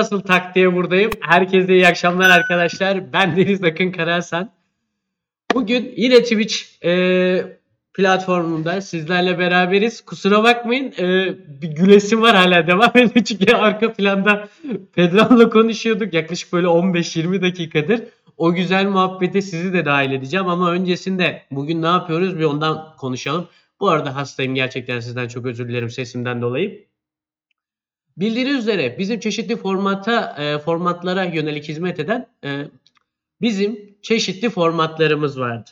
Nasıl tak diye buradayım. Herkese iyi akşamlar arkadaşlar. Ben Deniz Akın Karasan. Bugün yine Twitch e, platformunda sizlerle beraberiz. Kusura bakmayın e, bir gülesim var hala devam ediyor. Çünkü arka planda Pedro'la konuşuyorduk yaklaşık böyle 15-20 dakikadır. O güzel muhabbete sizi de dahil edeceğim ama öncesinde bugün ne yapıyoruz bir ondan konuşalım. Bu arada hastayım gerçekten sizden çok özür dilerim sesimden dolayı. Bildiğiniz üzere bizim çeşitli formata e, formatlara yönelik hizmet eden e, bizim çeşitli formatlarımız vardı.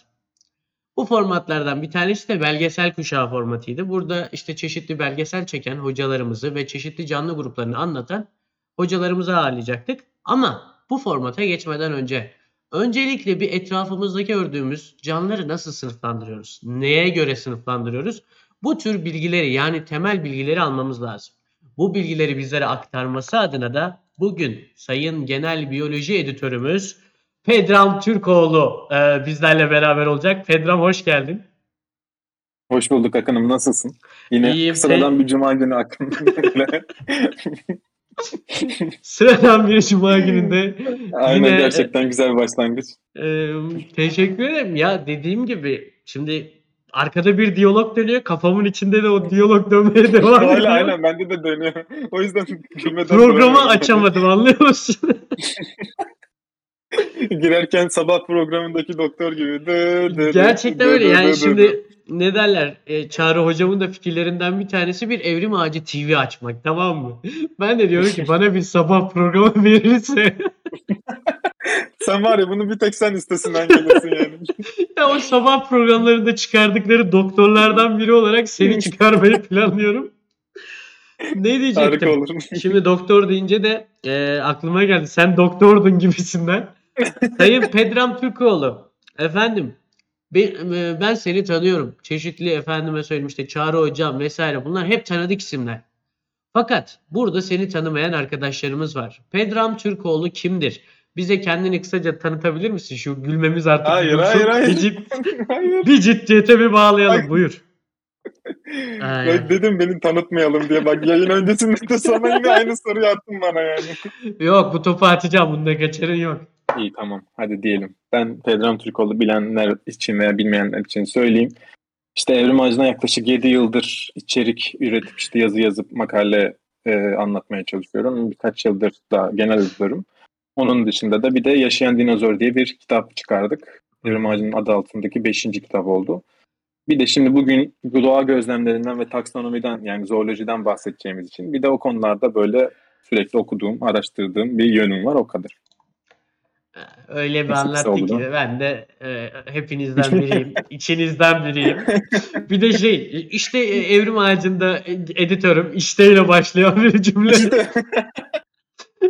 Bu formatlardan bir tanesi de belgesel kuşağı formatıydı. Burada işte çeşitli belgesel çeken hocalarımızı ve çeşitli canlı gruplarını anlatan hocalarımızı ağırlayacaktık. Ama bu formata geçmeden önce öncelikle bir etrafımızdaki gördüğümüz canlıları nasıl sınıflandırıyoruz? Neye göre sınıflandırıyoruz? Bu tür bilgileri yani temel bilgileri almamız lazım. Bu bilgileri bizlere aktarması adına da bugün Sayın Genel Biyoloji Editörümüz Pedram Türkoğlu e, bizlerle beraber olacak. Pedram hoş geldin. Hoş bulduk Akın'ım. Nasılsın? Yine İyiyim, sıradan sen- bir cuma günü Akın. Sıradan bir cuma gününde Aynen Yine- gerçekten güzel bir başlangıç. e, teşekkür ederim. Ya dediğim gibi şimdi arkada bir diyalog dönüyor. Kafamın içinde de o diyalog dönmeye devam ediyor. Aynen aynen bende de dönüyor. O yüzden gülmeden Programı açamadım anlıyor musun? Girerken sabah programındaki doktor gibi. Dı, dı, dı, Gerçekten dı, öyle dı, yani dı, dı. şimdi ne derler e, Çağrı hocamın da fikirlerinden bir tanesi bir evrim ağacı TV açmak tamam mı? Ben de diyorum ki bana bir sabah programı verilirse Sen var ya bunu bir tek sen üstesinden gelirsin yani. ya o sabah programlarında çıkardıkları doktorlardan biri olarak seni çıkarmayı planlıyorum. Ne Harika diyecektim? olur. Şimdi doktor deyince de e, aklıma geldi. Sen doktordun gibisinden. Sayın Pedram Türkoğlu. Efendim ben, e, ben seni tanıyorum. Çeşitli efendime söyleyeyim işte Çağrı Hocam vesaire bunlar hep tanıdık isimler. Fakat burada seni tanımayan arkadaşlarımız var. Pedram Türkoğlu kimdir? Bize kendini kısaca tanıtabilir misin? Şu gülmemiz artık Hayır, dursun. hayır, hayır. Bir, cid- Hayır. ciddiyete bir bağlayalım. Ay. Buyur. Ay. Ben dedim beni tanıtmayalım diye. Bak yayın öncesinde de sana yine aynı soruyu attın bana yani. Yok bu topu atacağım. Bunda kaçarın yok. İyi tamam hadi diyelim. Ben Pedram Türkoğlu bilenler için veya bilmeyenler için söyleyeyim. İşte Evrim Ağacı'na yaklaşık 7 yıldır içerik üretip işte yazı yazıp makale e, anlatmaya çalışıyorum. Birkaç yıldır da genel editörüm. Onun dışında da bir de Yaşayan Dinozor diye bir kitap çıkardık. Evrim Ağacı'nın adı altındaki 5. kitap oldu. Bir de şimdi bugün doğa gözlemlerinden ve taksonomiden yani zoolojiden bahsedeceğimiz için bir de o konularda böyle sürekli okuduğum, araştırdığım bir yönüm var o kadar. Öyle bir Nasıl anlattı oldu ki ben de e, hepinizden biriyim, içinizden biriyim. Bir de şey işte Evrim Ağacı'nda editörüm işteyle başlayan bir cümle.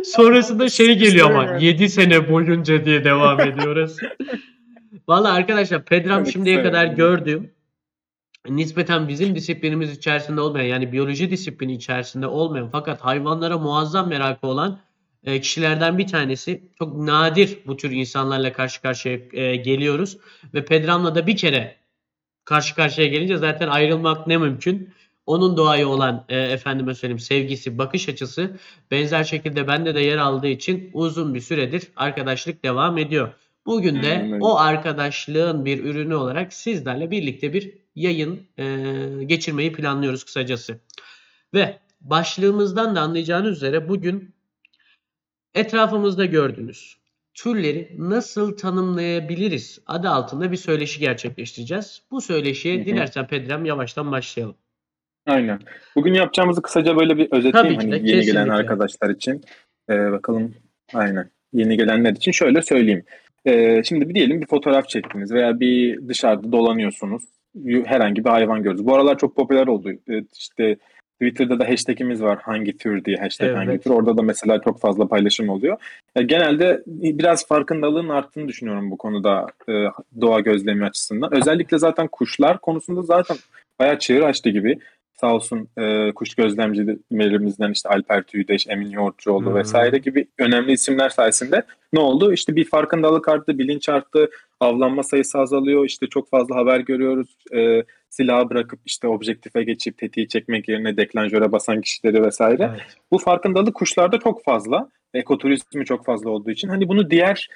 Sonrasında şey geliyor ama İşte 7 sene boyunca diye devam ediyor orası. Valla arkadaşlar Pedram şimdiye kadar gördüğüm nispeten bizim disiplinimiz içerisinde olmayan yani biyoloji disiplini içerisinde olmayan fakat hayvanlara muazzam merakı olan e, kişilerden bir tanesi. Çok nadir bu tür insanlarla karşı karşıya e, geliyoruz ve Pedram'la da bir kere karşı karşıya gelince zaten ayrılmak ne mümkün. Onun doğaya olan e, efendime söyleyeyim sevgisi, bakış açısı benzer şekilde bende de yer aldığı için uzun bir süredir arkadaşlık devam ediyor. Bugün de öyle. o arkadaşlığın bir ürünü olarak sizlerle birlikte bir yayın e, geçirmeyi planlıyoruz kısacası. Ve başlığımızdan da anlayacağınız üzere bugün etrafımızda gördüğünüz türleri nasıl tanımlayabiliriz adı altında bir söyleşi gerçekleştireceğiz. Bu söyleşiye dilersen Pedrem yavaştan başlayalım. Aynen. Bugün yapacağımızı kısaca böyle bir özetleyeyim Tabii ki de, hani yeni gelen kesinlikle. arkadaşlar için. Ee, bakalım aynen. Yeni gelenler için şöyle söyleyeyim. Ee, şimdi bir diyelim bir fotoğraf çektiniz veya bir dışarıda dolanıyorsunuz. Herhangi bir hayvan gördünüz. Bu aralar çok popüler oldu. Ee, işte Twitter'da da hashtagimiz var hangi tür diye hashtag Evet. hangi tür. Orada da mesela çok fazla paylaşım oluyor. Ya genelde biraz farkındalığın arttığını düşünüyorum bu konuda e, doğa gözlemi açısından. Özellikle zaten kuşlar konusunda zaten bayağı çığır açtı gibi. Sağ olsun e, kuş gözlemcilerimizden işte Alper Tüydeş, Emin Yoğurtçuoğlu hı. vesaire gibi önemli isimler sayesinde ne oldu? İşte bir farkındalık arttı, bilinç arttı, avlanma sayısı azalıyor, işte çok fazla haber görüyoruz. E, silahı bırakıp işte objektife geçip tetiği çekmek yerine deklanjöre basan kişileri vesaire. Evet. Bu farkındalık kuşlarda çok fazla. Ekoturizmi çok fazla olduğu için. Hani bunu diğer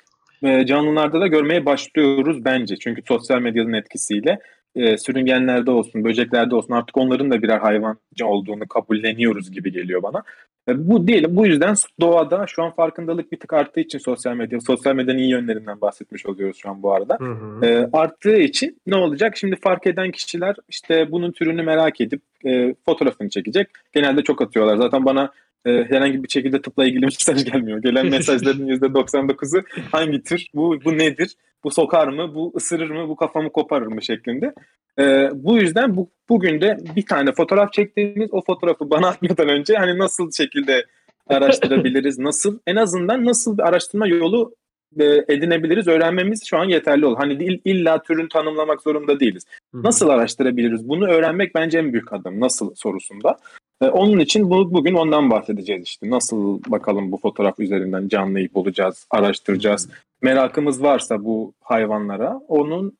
e, canlılarda da görmeye başlıyoruz bence. Çünkü sosyal medyanın etkisiyle e, sürüngenlerde olsun, böceklerde olsun artık onların da birer hayvancı olduğunu kabulleniyoruz gibi geliyor bana. E, bu değil. Bu yüzden doğada şu an farkındalık bir tık arttığı için sosyal medya, sosyal medyanın iyi yönlerinden bahsetmiş oluyoruz şu an bu arada. Hı hı. E, arttığı için ne olacak? Şimdi fark eden kişiler işte bunun türünü merak edip e, fotoğrafını çekecek. Genelde çok atıyorlar. Zaten bana e, herhangi bir şekilde tıpla ilgili mesaj gelmiyor. Gelen mesajların %99'u hangi tür, bu, bu nedir, bu sokar mı, bu ısırır mı, bu kafamı koparır mı şeklinde. E, bu yüzden bu, bugün de bir tane fotoğraf çektiğimiz o fotoğrafı bana atmadan önce hani nasıl şekilde araştırabiliriz, nasıl en azından nasıl bir araştırma yolu e, edinebiliriz, öğrenmemiz şu an yeterli olur. Hani il- illa türün tanımlamak zorunda değiliz. Nasıl araştırabiliriz? Bunu öğrenmek bence en büyük adım. Nasıl sorusunda. Ee, onun için bu, bugün ondan bahsedeceğiz işte. Nasıl bakalım bu fotoğraf üzerinden canlıyı bulacağız, araştıracağız. Merakımız varsa bu hayvanlara onun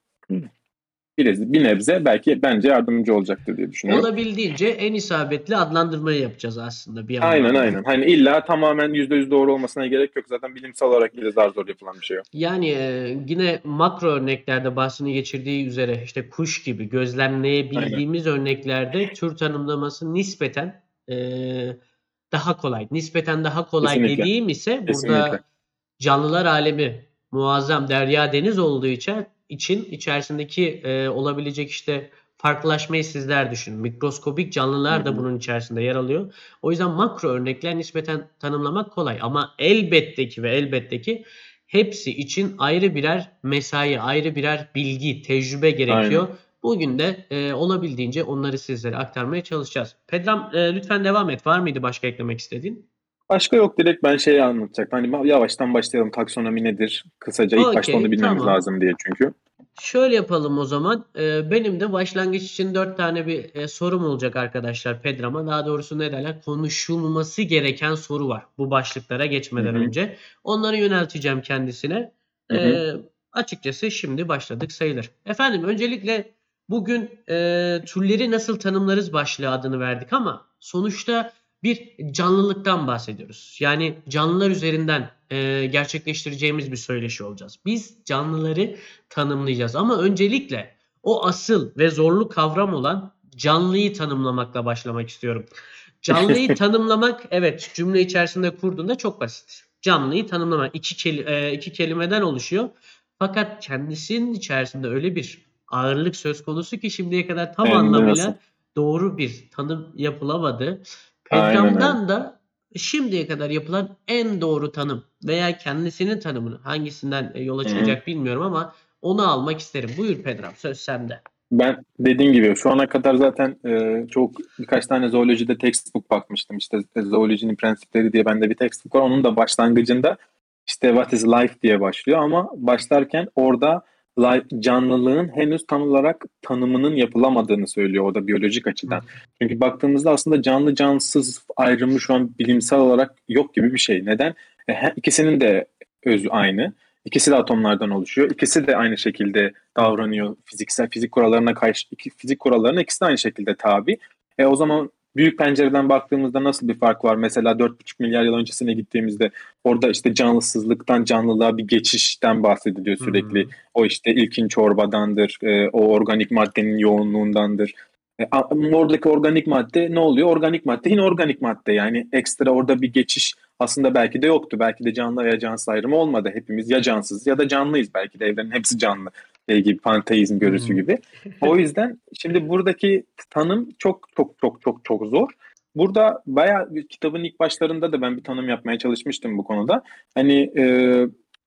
bir, bir nebze belki bence yardımcı olacaktır diye düşünüyorum. Olabildiğince en isabetli adlandırmayı yapacağız aslında bir yandan. Aynen aynen. Hani illa tamamen %100 doğru olmasına gerek yok. Zaten bilimsel olarak bile zar zor yapılan bir şey yok. Yani e, yine makro örneklerde bahsini geçirdiği üzere işte kuş gibi gözlemleyebildiğimiz örneklerde tür tanımlaması nispeten e, daha kolay. Nispeten daha kolay Kesinlikle. dediğim ise burada Kesinlikle. canlılar alemi muazzam derya deniz olduğu için, için içerisindeki e, olabilecek işte farklılaşmayı sizler düşünün. Mikroskobik canlılar da bunun içerisinde yer alıyor. O yüzden makro örnekler nispeten tanımlamak kolay ama elbette ki ve elbette ki hepsi için ayrı birer mesai, ayrı birer bilgi, tecrübe gerekiyor. Bugün de e, olabildiğince onları sizlere aktarmaya çalışacağız. Pedram e, lütfen devam et. Var mıydı başka eklemek istediğin? Başka yok direkt ben şeyi anlatacaktım. Hani yavaştan başlayalım. Taksonomi nedir? Kısaca ilk Okey, başta onu bilmemiz tamam. lazım diye çünkü. Şöyle yapalım o zaman. Ee, benim de başlangıç için dört tane bir e, sorum olacak arkadaşlar Pedram'a. Daha doğrusu ne derler? Konuşulması gereken soru var bu başlıklara geçmeden Hı hı. önce. Onları yönelteceğim kendisine. Hı hı. Ee, açıkçası şimdi başladık sayılır. Efendim öncelikle bugün e, türleri nasıl tanımlarız başlığı adını verdik ama sonuçta bir canlılıktan bahsediyoruz. Yani canlılar üzerinden e, gerçekleştireceğimiz bir söyleşi olacağız. Biz canlıları tanımlayacağız ama öncelikle o asıl ve zorlu kavram olan canlıyı tanımlamakla başlamak istiyorum. Canlıyı tanımlamak evet cümle içerisinde kurduğunda çok basit. Canlıyı tanımlamak iki, keli- e, iki kelimeden oluşuyor. Fakat kendisinin içerisinde öyle bir ağırlık söz konusu ki şimdiye kadar tam de anlamıyla nasıl? doğru bir tanım yapılamadı. Aynen Pedram'dan da şimdiye kadar yapılan en doğru tanım veya kendisinin tanımını hangisinden e, yola Hı hı. çıkacak bilmiyorum ama onu almak isterim. Buyur Pedram söz sende. Ben dediğim gibi şu ana kadar zaten e, çok birkaç tane zoolojide textbook bakmıştım. İşte zoolojinin prensipleri diye bende bir textbook var. Onun da başlangıcında işte what is life diye başlıyor ama başlarken orada canlılığın henüz tam olarak tanımının yapılamadığını söylüyor orada biyolojik açıdan. Çünkü baktığımızda aslında canlı cansız ayrımı şu an bilimsel olarak yok gibi bir şey. Neden? E, ikisinin de özü aynı. İkisi de atomlardan oluşuyor. İkisi de aynı şekilde davranıyor. Fiziksel fizik kurallarına karşı fizik kurallarına ikisi de aynı şekilde tabi. E o zaman büyük pencereden baktığımızda nasıl bir fark var? Mesela 4,5 milyar yıl öncesine gittiğimizde orada işte canlısızlıktan canlılığa bir geçişten bahsediliyor sürekli. Hmm. O işte ilkin çorbadandır, e, o organik maddenin yoğunluğundandır. E, oradaki organik madde ne oluyor? Organik madde inorganik madde yani ekstra orada bir geçiş aslında belki de yoktu. Belki de canlı ya cansız ayrımı olmadı. Hepimiz ya cansız ya da canlıyız. Belki de evrenin hepsi canlı şey gibi panteizm görüsü Hmm. gibi. O yüzden şimdi buradaki tanım çok çok çok çok çok zor. Burada bayağı bir kitabın ilk başlarında da ben bir tanım yapmaya çalışmıştım bu konuda. Hani e,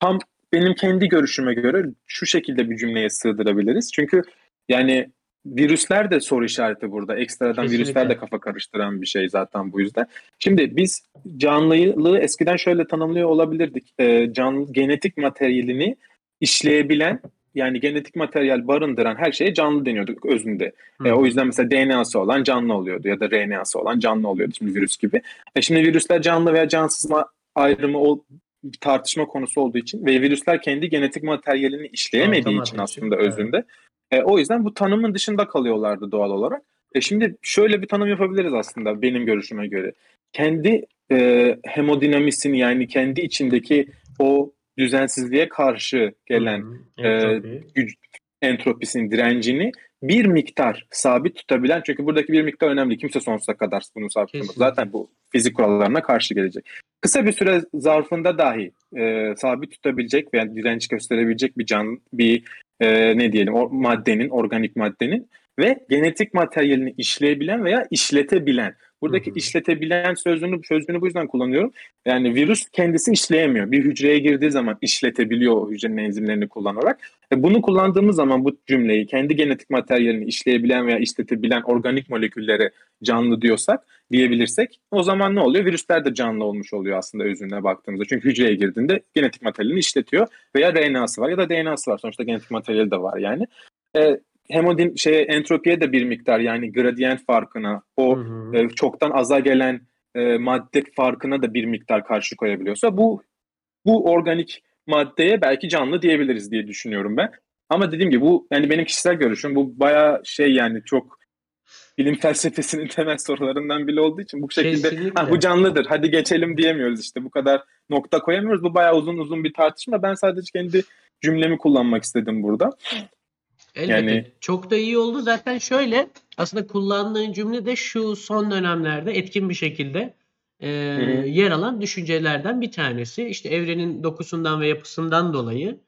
tam benim kendi görüşüme göre şu şekilde bir cümleye sığdırabiliriz. Çünkü yani virüsler de soru işareti burada. Ekstradan Kesinlikle. virüsler de kafa karıştıran bir şey zaten bu yüzden. Şimdi biz canlılığı eskiden şöyle tanımlıyor olabilirdik. Ee, canlı genetik materyalini işleyebilen yani genetik materyal barındıran her şeye canlı deniyordu özünde. E, o yüzden mesela DNA'sı olan canlı oluyordu ya da RNA'sı olan canlı oluyordu şimdi virüs gibi. E, şimdi virüsler canlı veya cansız ma- ayrımı ol, bir tartışma konusu olduğu için ve virüsler kendi genetik materyalini işleyemediği için aslında evet. özünde E, o yüzden bu tanımın dışında kalıyorlardı doğal olarak. E şimdi şöyle bir tanım yapabiliriz aslında benim görüşüme göre. Kendi e, hemodinamisini yani kendi içindeki o düzensizliğe karşı gelen Hı hı. Entropi. güç entropisinin direncini bir miktar sabit tutabilen çünkü buradaki bir miktar önemli. Kimse sonsuza kadar bunu sabit tutamaz. Zaten bu fizik kurallarına karşı gelecek. Kısa bir süre zarfında dahi e, sabit tutabilecek veya direnç gösterebilecek bir can bir e, ne diyelim o maddenin organik maddenin ve genetik materyalini işleyebilen veya işletebilen. Buradaki Hı hı. işletebilen sözünü sözcüğünü bu yüzden kullanıyorum. Yani virüs kendisi işleyemiyor. Bir hücreye girdiği zaman işletebiliyor o hücrenin enzimlerini kullanarak. E bunu kullandığımız zaman bu cümleyi kendi genetik materyalini işleyebilen veya işletebilen organik moleküllere canlı diyorsak, diyebilirsek o zaman ne oluyor? Virüsler de canlı olmuş oluyor aslında özüne baktığımızda. Çünkü hücreye girdiğinde genetik materyalini işletiyor veya RNA'sı var ya da DNA'sı var. Sonuçta genetik materyali de var yani. E, hemodin şeye entropiye de bir miktar yani gradient farkına, o Hı hı. e, çoktan aza gelen e, madde farkına da bir miktar karşı koyabiliyorsa bu bu organik maddeye belki canlı diyebiliriz diye düşünüyorum ben. Ama dediğim gibi bu yani benim kişisel görüşüm bu bayağı şey yani çok bilim felsefesinin temel sorularından biri olduğu için bu şekilde Kesinlikle. ha, bu canlıdır hadi geçelim diyemiyoruz işte bu kadar nokta koyamıyoruz. Bu bayağı uzun uzun bir tartışma. Ben sadece kendi cümlemi kullanmak istedim burada. Elbette. Yani- Çok da iyi oldu. Zaten şöyle aslında kullandığın cümle de şu son dönemlerde etkin bir şekilde e, yer alan düşüncelerden bir tanesi. İşte evrenin dokusundan ve yapısından dolayı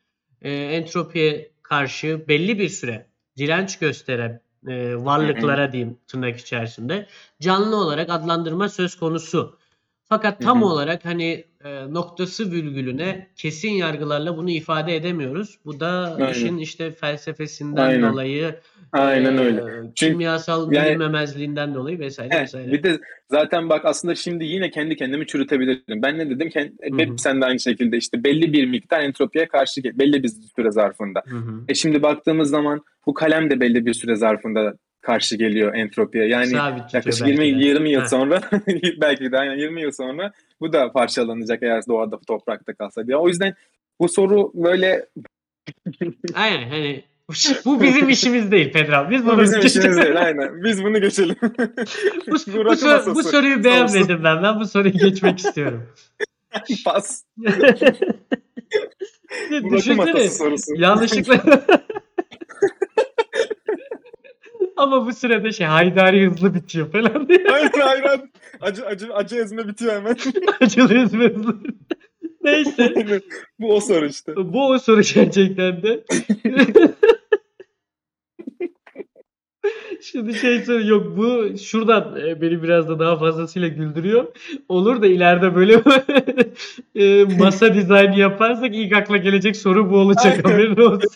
e, entropiye karşı belli bir süre direnç gösteren e, varlıklara diyeyim tırnak içerisinde canlı olarak adlandırma söz konusu. Fakat tam olarak hani e, noktası virgülüne kesin yargılarla bunu ifade edemiyoruz. Bu da Aynen. işin işte felsefesinden Aynen. dolayı Aynen e, öyle. Çünkü- kimyasal yani- bilinmemezliğinden dolayı vesaire Heh, vesaire. bir de zaten bak aslında şimdi yine kendi kendimi çürütebilirim. Ben ne dedim? Kend, Hı hep sen de aynı şekilde işte belli bir miktar entropiye karşı belli bir süre zarfında. Hı hı. E şimdi baktığımız zaman bu kalem de belli bir süre zarfında karşı geliyor entropiye. Yani yaklaşık belki 20 de. 20 yıl sonra belki de aynen 20 yıl sonra bu da parçalanacak eğer doğada toprakta kalsa diye. O yüzden bu soru böyle Aynen hani bu bizim işimiz değil Pedro. Biz bu bunu bizim işimiz değil aynen. Biz bunu geçelim. bu, bu, sor- bu soruyu beğenmedim ben. Ben bu soruyu geçmek istiyorum. Pas. Bu Düşünsene. Yanlışlıkla. Ama bu sırada şey Haydari hızlı bitiyor falan diye. hayır hayır. Acı, acı, acı ezme bitiyor hemen. Acılı hızlı hızlı. Neyse. Bu o soru işte. Bu o soru gerçekten de. Şimdi şey soru yok bu şuradan e, beni biraz da daha fazlasıyla güldürüyor. Olur da ileride böyle e, masa dizaynı yaparsak ilk akla gelecek soru bu olacak Aynen. haberin olsun.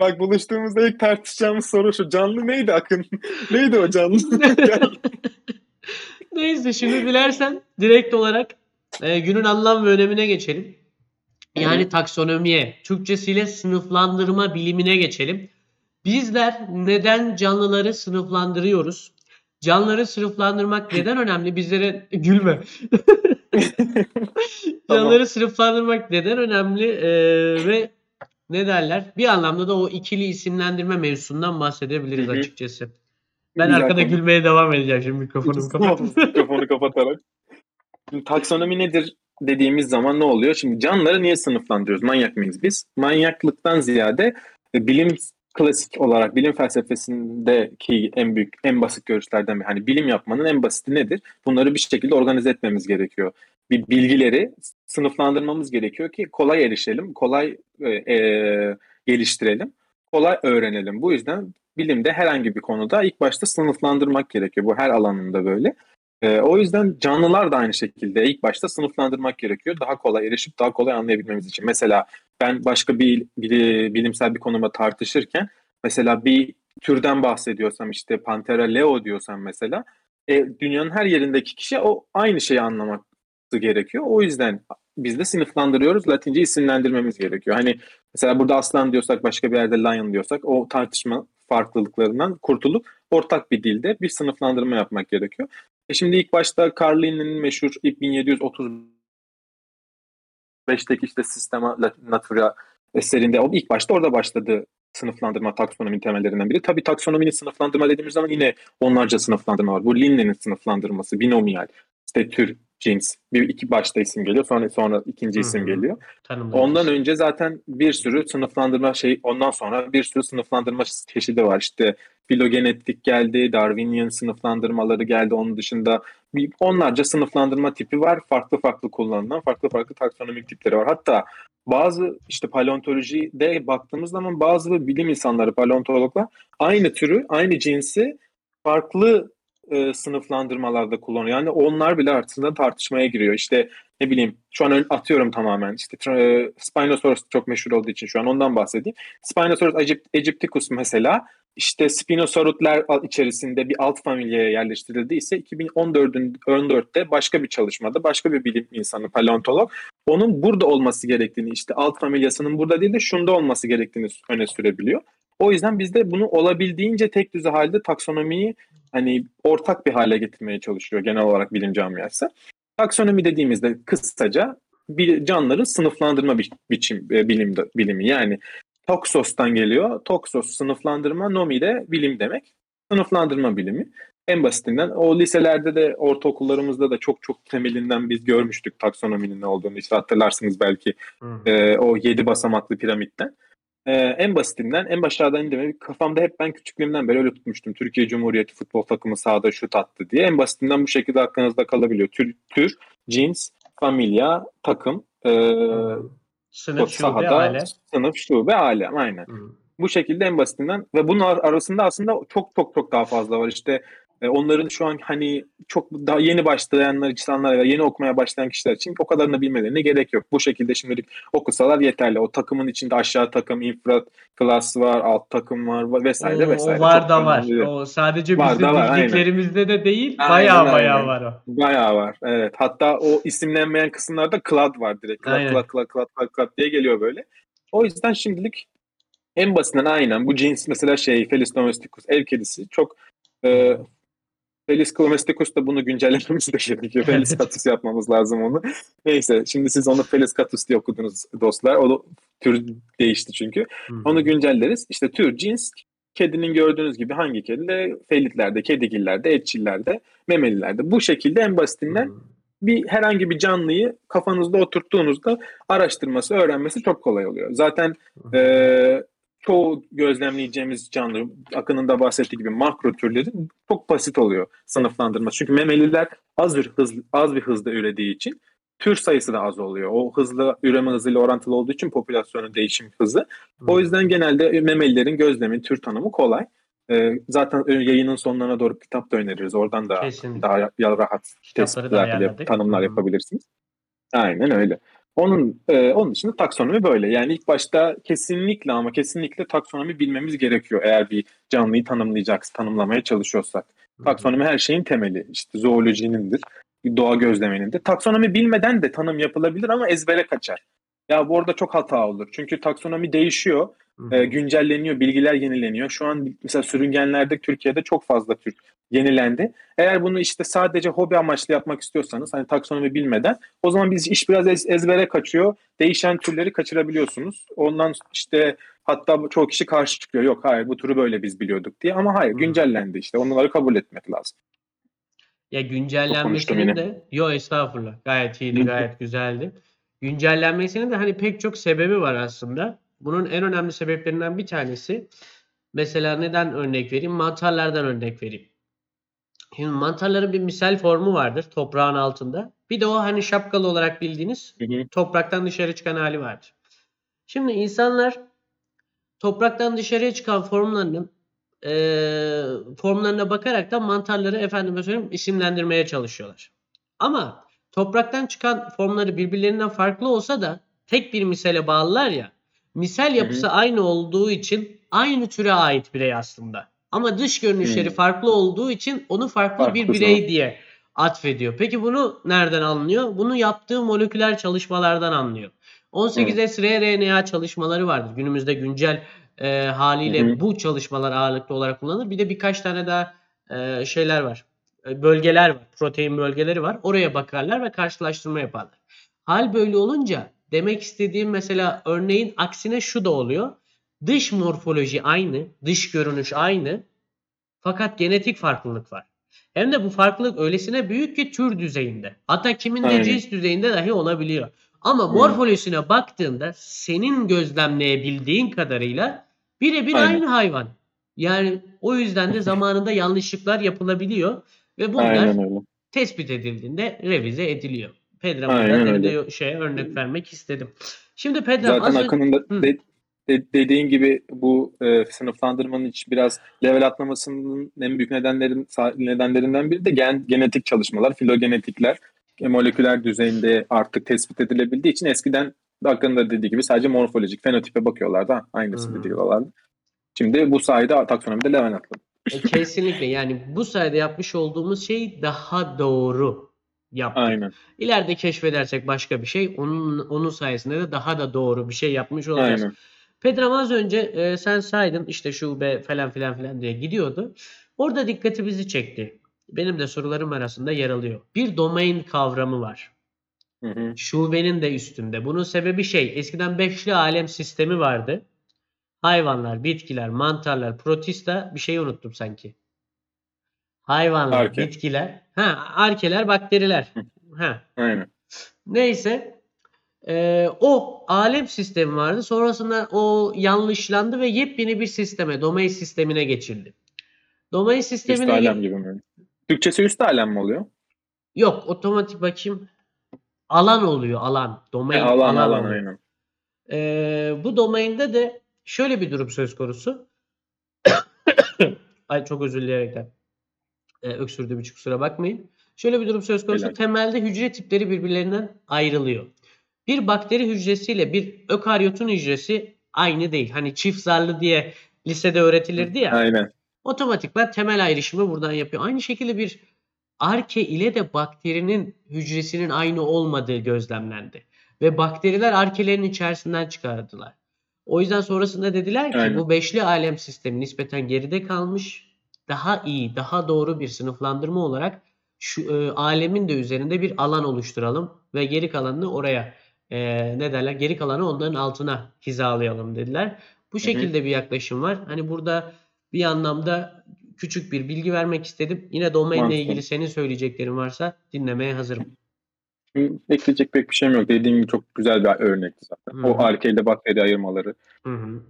Bak buluştuğumuzda ilk tartışacağımız soru şu. Canlı neydi Akın? neydi o canlı? Neyse şimdi dilersen direkt olarak e, günün anlam ve önemine geçelim. Yani taksonomiye, Türkçesiyle sınıflandırma bilimine geçelim. Bizler neden canlıları sınıflandırıyoruz? Canlıları sınıflandırmak neden önemli? Bizlere gülme. Canlıları sınıflandırmak neden önemli? Ee, ve ne derler? Bir anlamda da o ikili isimlendirme mevzusundan bahsedebiliriz Hı hı. açıkçası. Ben Güzel arkada konu. gülmeye devam edeceğim şimdi mikrofonumu kapatıp. Mikrofonu kapatarak. Şimdi taksonomi nedir dediğimiz zaman ne oluyor? Şimdi canlıları niye sınıflandırıyoruz? Manyak mıyız biz? Manyaklıktan ziyade e, bilim klasik olarak bilim felsefesindeki en büyük, en basit görüşlerden biri. Hani bilim yapmanın en basiti nedir? Bunları bir şekilde organize etmemiz gerekiyor. Bir bilgileri sınıflandırmamız gerekiyor ki kolay erişelim, kolay e, e, geliştirelim, kolay öğrenelim. Bu yüzden bilimde herhangi bir konuda ilk başta sınıflandırmak gerekiyor. Bu her alanında böyle. Ee, o yüzden canlılar da aynı şekilde ilk başta sınıflandırmak gerekiyor. Daha kolay erişip daha kolay anlayabilmemiz için. Mesela ben başka bir, bir bilimsel bir konuma tartışırken mesela bir türden bahsediyorsam işte Panthera leo diyorsam mesela e, dünyanın her yerindeki kişi o aynı şeyi anlaması gerekiyor. O yüzden biz de sınıflandırıyoruz. Latince isimlendirmemiz gerekiyor. Hani mesela burada aslan diyorsak başka bir yerde lion diyorsak o tartışma farklılıklarından kurtulup ortak bir dilde bir sınıflandırma yapmak gerekiyor. E şimdi ilk başta Carl Linné'nin meşhur 1735'teki işte Sistema Natura eserinde o ilk başta orada başladı sınıflandırma taksonomi temellerinden biri. Tabii taksonominin sınıflandırma dediğimiz zaman yine onlarca sınıflandırma var. Bu Linne'nin sınıflandırması, binomiyal, işte tür, cins, bir iki başta isim geliyor, sonra sonra ikinci Hı isim geliyor. Tanımlayıcı. Ondan önce zaten bir sürü sınıflandırma şey, ondan sonra bir sürü sınıflandırma çeşidi var. İşte filogenetik geldi, Darwinian sınıflandırmaları geldi. Onun dışında bir onlarca sınıflandırma tipi var. Farklı farklı kullanılan, farklı farklı taksonomik tipleri var. Hatta bazı işte paleontolojide baktığımız zaman bazı bilim insanları, paleontologlar aynı türü, aynı cinsi farklı e, sınıflandırmalarda kullanıyor. Yani onlar bile aslında tartışmaya giriyor. İşte ne bileyim şu an atıyorum tamamen. İşte e, Spinosaurus çok meşhur olduğu için şu an ondan bahsedeyim. Spinosaurus Egypt, Egypticus mesela işte Spinosauruslar içerisinde bir alt familyaya yerleştirildiyse 2014'ün 14'te başka bir çalışmada başka bir bilim insanı paleontolog onun burada olması gerektiğini işte alt familyasının burada değil de şunda olması gerektiğini öne sürebiliyor. O yüzden biz de bunu olabildiğince tek düze halde taksonomiyi hani ortak bir hale getirmeye çalışıyor genel olarak bilim camiası. Taksonomi dediğimizde kısaca bir canlıların sınıflandırma bi biçim e, bilim bilimi yani Toksos'tan geliyor. Toksos sınıflandırma, nomi de bilim demek. Sınıflandırma bilimi. En basitinden o liselerde de ortaokullarımızda da çok çok temelinden biz görmüştük taksonominin ne olduğunu. İşte hatırlarsınız belki Hı. e, o yedi basamaklı piramitten. E, en basitinden en başlardan indirme kafamda hep ben küçüklüğümden beri öyle tutmuştum. Türkiye Cumhuriyeti futbol takımı sahada şut attı diye. En basitinden bu şekilde aklınızda kalabiliyor. Tür, tür cins, familya, takım, e, Sınıf şube sahada, aile. sınıf, şube, aile. Aynen. Hı. Bu şekilde en basitinden ve bunun ar- arasında aslında çok çok çok daha fazla var. İşte e, onların şu an hani çok daha yeni başlayanlar, insanlar ya yeni okumaya başlayan kişiler için o kadarını bilmelerine gerek yok. Bu şekilde şimdilik okusalar yeterli. O takımın içinde aşağı takım, infra klas var, alt takım var vesaire O, vesaire. o var Çok da var. önemli. O sadece Var bizim var, aynen. bildiklerimizde de değil. Aynen, Bayağı aynen. bayağı var o. Bayağı var. Evet. Hatta o isimlenmeyen kısımlarda clad var direkt. Clad, Aynen. clad, clad, clad, clad, clad diye geliyor böyle. O yüzden şimdilik en basitinden aynen bu cins mesela şey Felis domesticus ev kedisi çok e, Felis domesticus da bunu güncellememiz de gerekiyor. Felis catus yapmamız lazım onu. Neyse şimdi siz onu Felis catus diye okudunuz dostlar. O da tür değişti çünkü. Hı. Onu güncelleriz. İşte tür, cins, kedinin gördüğünüz gibi hangi kedi? Felitlerde, kedigillerde, etçillerde, memelilerde. Bu şekilde en basitinden bir herhangi bir canlıyı kafanızda oturttuğunuzda araştırması, öğrenmesi çok kolay oluyor. Zaten e, çoğu gözlemleyeceğimiz canlı, Akın'ın da bahsettiği gibi makro türlerin çok basit oluyor sınıflandırması. Çünkü memeliler az bir hız az bir hızda ürediği için tür sayısı da az oluyor. O hızlı üreme hızıyla orantılı olduğu için popülasyonun değişim hızı. O yüzden genelde memelilerin gözlemi, tür tanımı kolay. Ee, zaten yayının sonlarına doğru kitap da öneririz. Oradan da Kesinlikle. daha rahat tespitler, tanımlar Hı. yapabilirsiniz. Aynen öyle. Onun e, onun dışında taksonomi böyle. Yani ilk başta kesinlikle ama kesinlikle taksonomi bilmemiz gerekiyor eğer bir canlıyı tanımlayacaksak, tanımlamaya çalışıyorsak. Taksonomi her şeyin temeli. İşte zoolojinindir, doğa gözlemenindir. Taksonomi bilmeden de tanım yapılabilir ama ezbere kaçar. Ya bu arada çok hata olur. Çünkü taksonomi değişiyor. E, güncelleniyor, bilgiler yenileniyor. Şu an mesela sürüngenlerde Türkiye'de çok fazla tür yenilendi. Eğer bunu işte sadece hobi amaçlı yapmak istiyorsanız hani taksonomi bilmeden o zaman biz iş biraz ez- ezbere kaçıyor. Değişen türleri kaçırabiliyorsunuz. Ondan işte hatta çoğu kişi karşı çıkıyor. Yok hayır bu türü böyle biz biliyorduk diye ama hayır güncellendi işte. Onları kabul etmek lazım. Ya yine. de yo estağfurullah gayet iyiydi gayet güzeldi. Güncellenmesinin de hani pek çok sebebi var aslında. Bunun en önemli sebeplerinden bir tanesi mesela neden örnek vereyim? Mantarlardan örnek vereyim. Şimdi mantarların bir misal formu vardır toprağın altında. Bir de o hani şapkalı olarak bildiğiniz Hı hı. topraktan dışarı çıkan hali vardır. Şimdi insanlar topraktan dışarıya çıkan formlarının eee, formlarına bakarak da mantarları efendime söyleyeyim isimlendirmeye çalışıyorlar. Ama topraktan çıkan formları birbirlerinden farklı olsa da tek bir misale bağlılar ya. Misal yapısı aynı olduğu için aynı türe ait birey aslında. Ama dış görünüşleri Hı. farklı olduğu için onu farklı Farklı bir zaman. birey diye atfediyor. Peki bunu nereden anlıyor? Bunu yaptığı moleküler çalışmalardan anlıyor. 18S rRNA çalışmaları vardır. Günümüzde güncel e, haliyle Hı hı. bu çalışmalar ağırlıklı olarak kullanılır. Bir de birkaç tane daha e, şeyler var. E, bölgeler var. Protein bölgeleri var. Oraya bakarlar ve karşılaştırma yaparlar. Hal böyle olunca demek istediğim mesela örneğin aksine şu da oluyor. Dış morfoloji aynı, dış görünüş aynı. Fakat genetik farklılık var. Hem de bu farklılık öylesine büyük ki tür düzeyinde. Hatta kimin de cins düzeyinde dahi olabiliyor. Ama morfolojisine baktığında senin gözlemleyebildiğin kadarıyla birebir aynı hayvan. Yani o yüzden de zamanında yanlışlıklar yapılabiliyor ve bunlar tespit edildiğinde revize ediliyor. Pedram Aynen burada öyle. de- şeye örnek vermek istedim. Şimdi Pedram Zaten az Akın'ın da de- de- dediğin gibi bu e, sınıflandırmanın için biraz level atlamasının en büyük nedenlerin nedenlerinden biri de gen, genetik çalışmalar, filogenetikler, e, moleküler düzeyinde artık tespit edilebildiği için eskiden Akın'ın da dediği gibi sadece morfolojik, fenotipe bakıyorlardı. Ha, Aynısı Hı. diyorlardı. Şimdi bu sayede taksonomide level atladı. E, kesinlikle yani bu sayede yapmış olduğumuz şey daha doğru yaptık. Aynen. İleride keşfedersek başka bir şey onun onun sayesinde de daha da doğru bir şey yapmış olacağız. Aynen. Pedram az önce e, sen saydın işte şube falan filan filan diye gidiyordu. Orada dikkatimizi çekti. Benim de sorularım arasında yer alıyor. Bir domain kavramı var. Hı hı. Şubenin de üstünde. Bunun sebebi şey eskiden beşli alem sistemi vardı. Hayvanlar, bitkiler, mantarlar, protista bir şeyi unuttum sanki. Hayvanlar, Arke. bitkiler, ha arkeler, bakteriler. Ha Aynen. Neyse e, o alem sistemi vardı. Sonrasında o yanlışlandı ve yepyeni bir sisteme, domain sistemine geçildi. Domain Üst sistemine alem gibi mi? Türkçesi üst alem mi oluyor? yok otomatik bakayım alan oluyor alan. Domain He, alan alan oluyor. aynen. Ee, bu domainde de şöyle bir durum söz konusu. Ay çok özür dileyerekten e, öksürdüğüm için kusura bakmayın. Şöyle bir durum söz konusu. Helal. Temelde hücre tipleri birbirlerinden ayrılıyor. Bir bakteri hücresiyle bir ökaryotun hücresi aynı değil. Hani çift zarlı diye lisede öğretilirdi ya. Aynen. Otomatikman temel ayrışımı buradan yapıyor. Aynı şekilde bir arke ile de bakterinin hücresinin aynı olmadığı gözlemlendi. Ve bakteriler arkelerin içerisinden çıkardılar. O yüzden sonrasında dediler ki Aynen. bu beşli alem sistemi nispeten geride kalmış. Daha iyi, daha doğru bir sınıflandırma olarak şu e, alemin de üzerinde bir alan oluşturalım ve geri kalanını oraya e, ne derler? Geri kalanı onların altına hizalayalım dediler. Bu hı. şekilde bir yaklaşım var. Hani burada bir anlamda küçük bir bilgi vermek istedim. Yine domainle ilgili senin söyleyeceklerin varsa dinlemeye hazırım. Hı, Ekleyecek pek bir şeyim yok. Dediğim gibi çok güzel bir örnekti zaten. Hı. O arke ile bakteri ayırmaları Hı hı.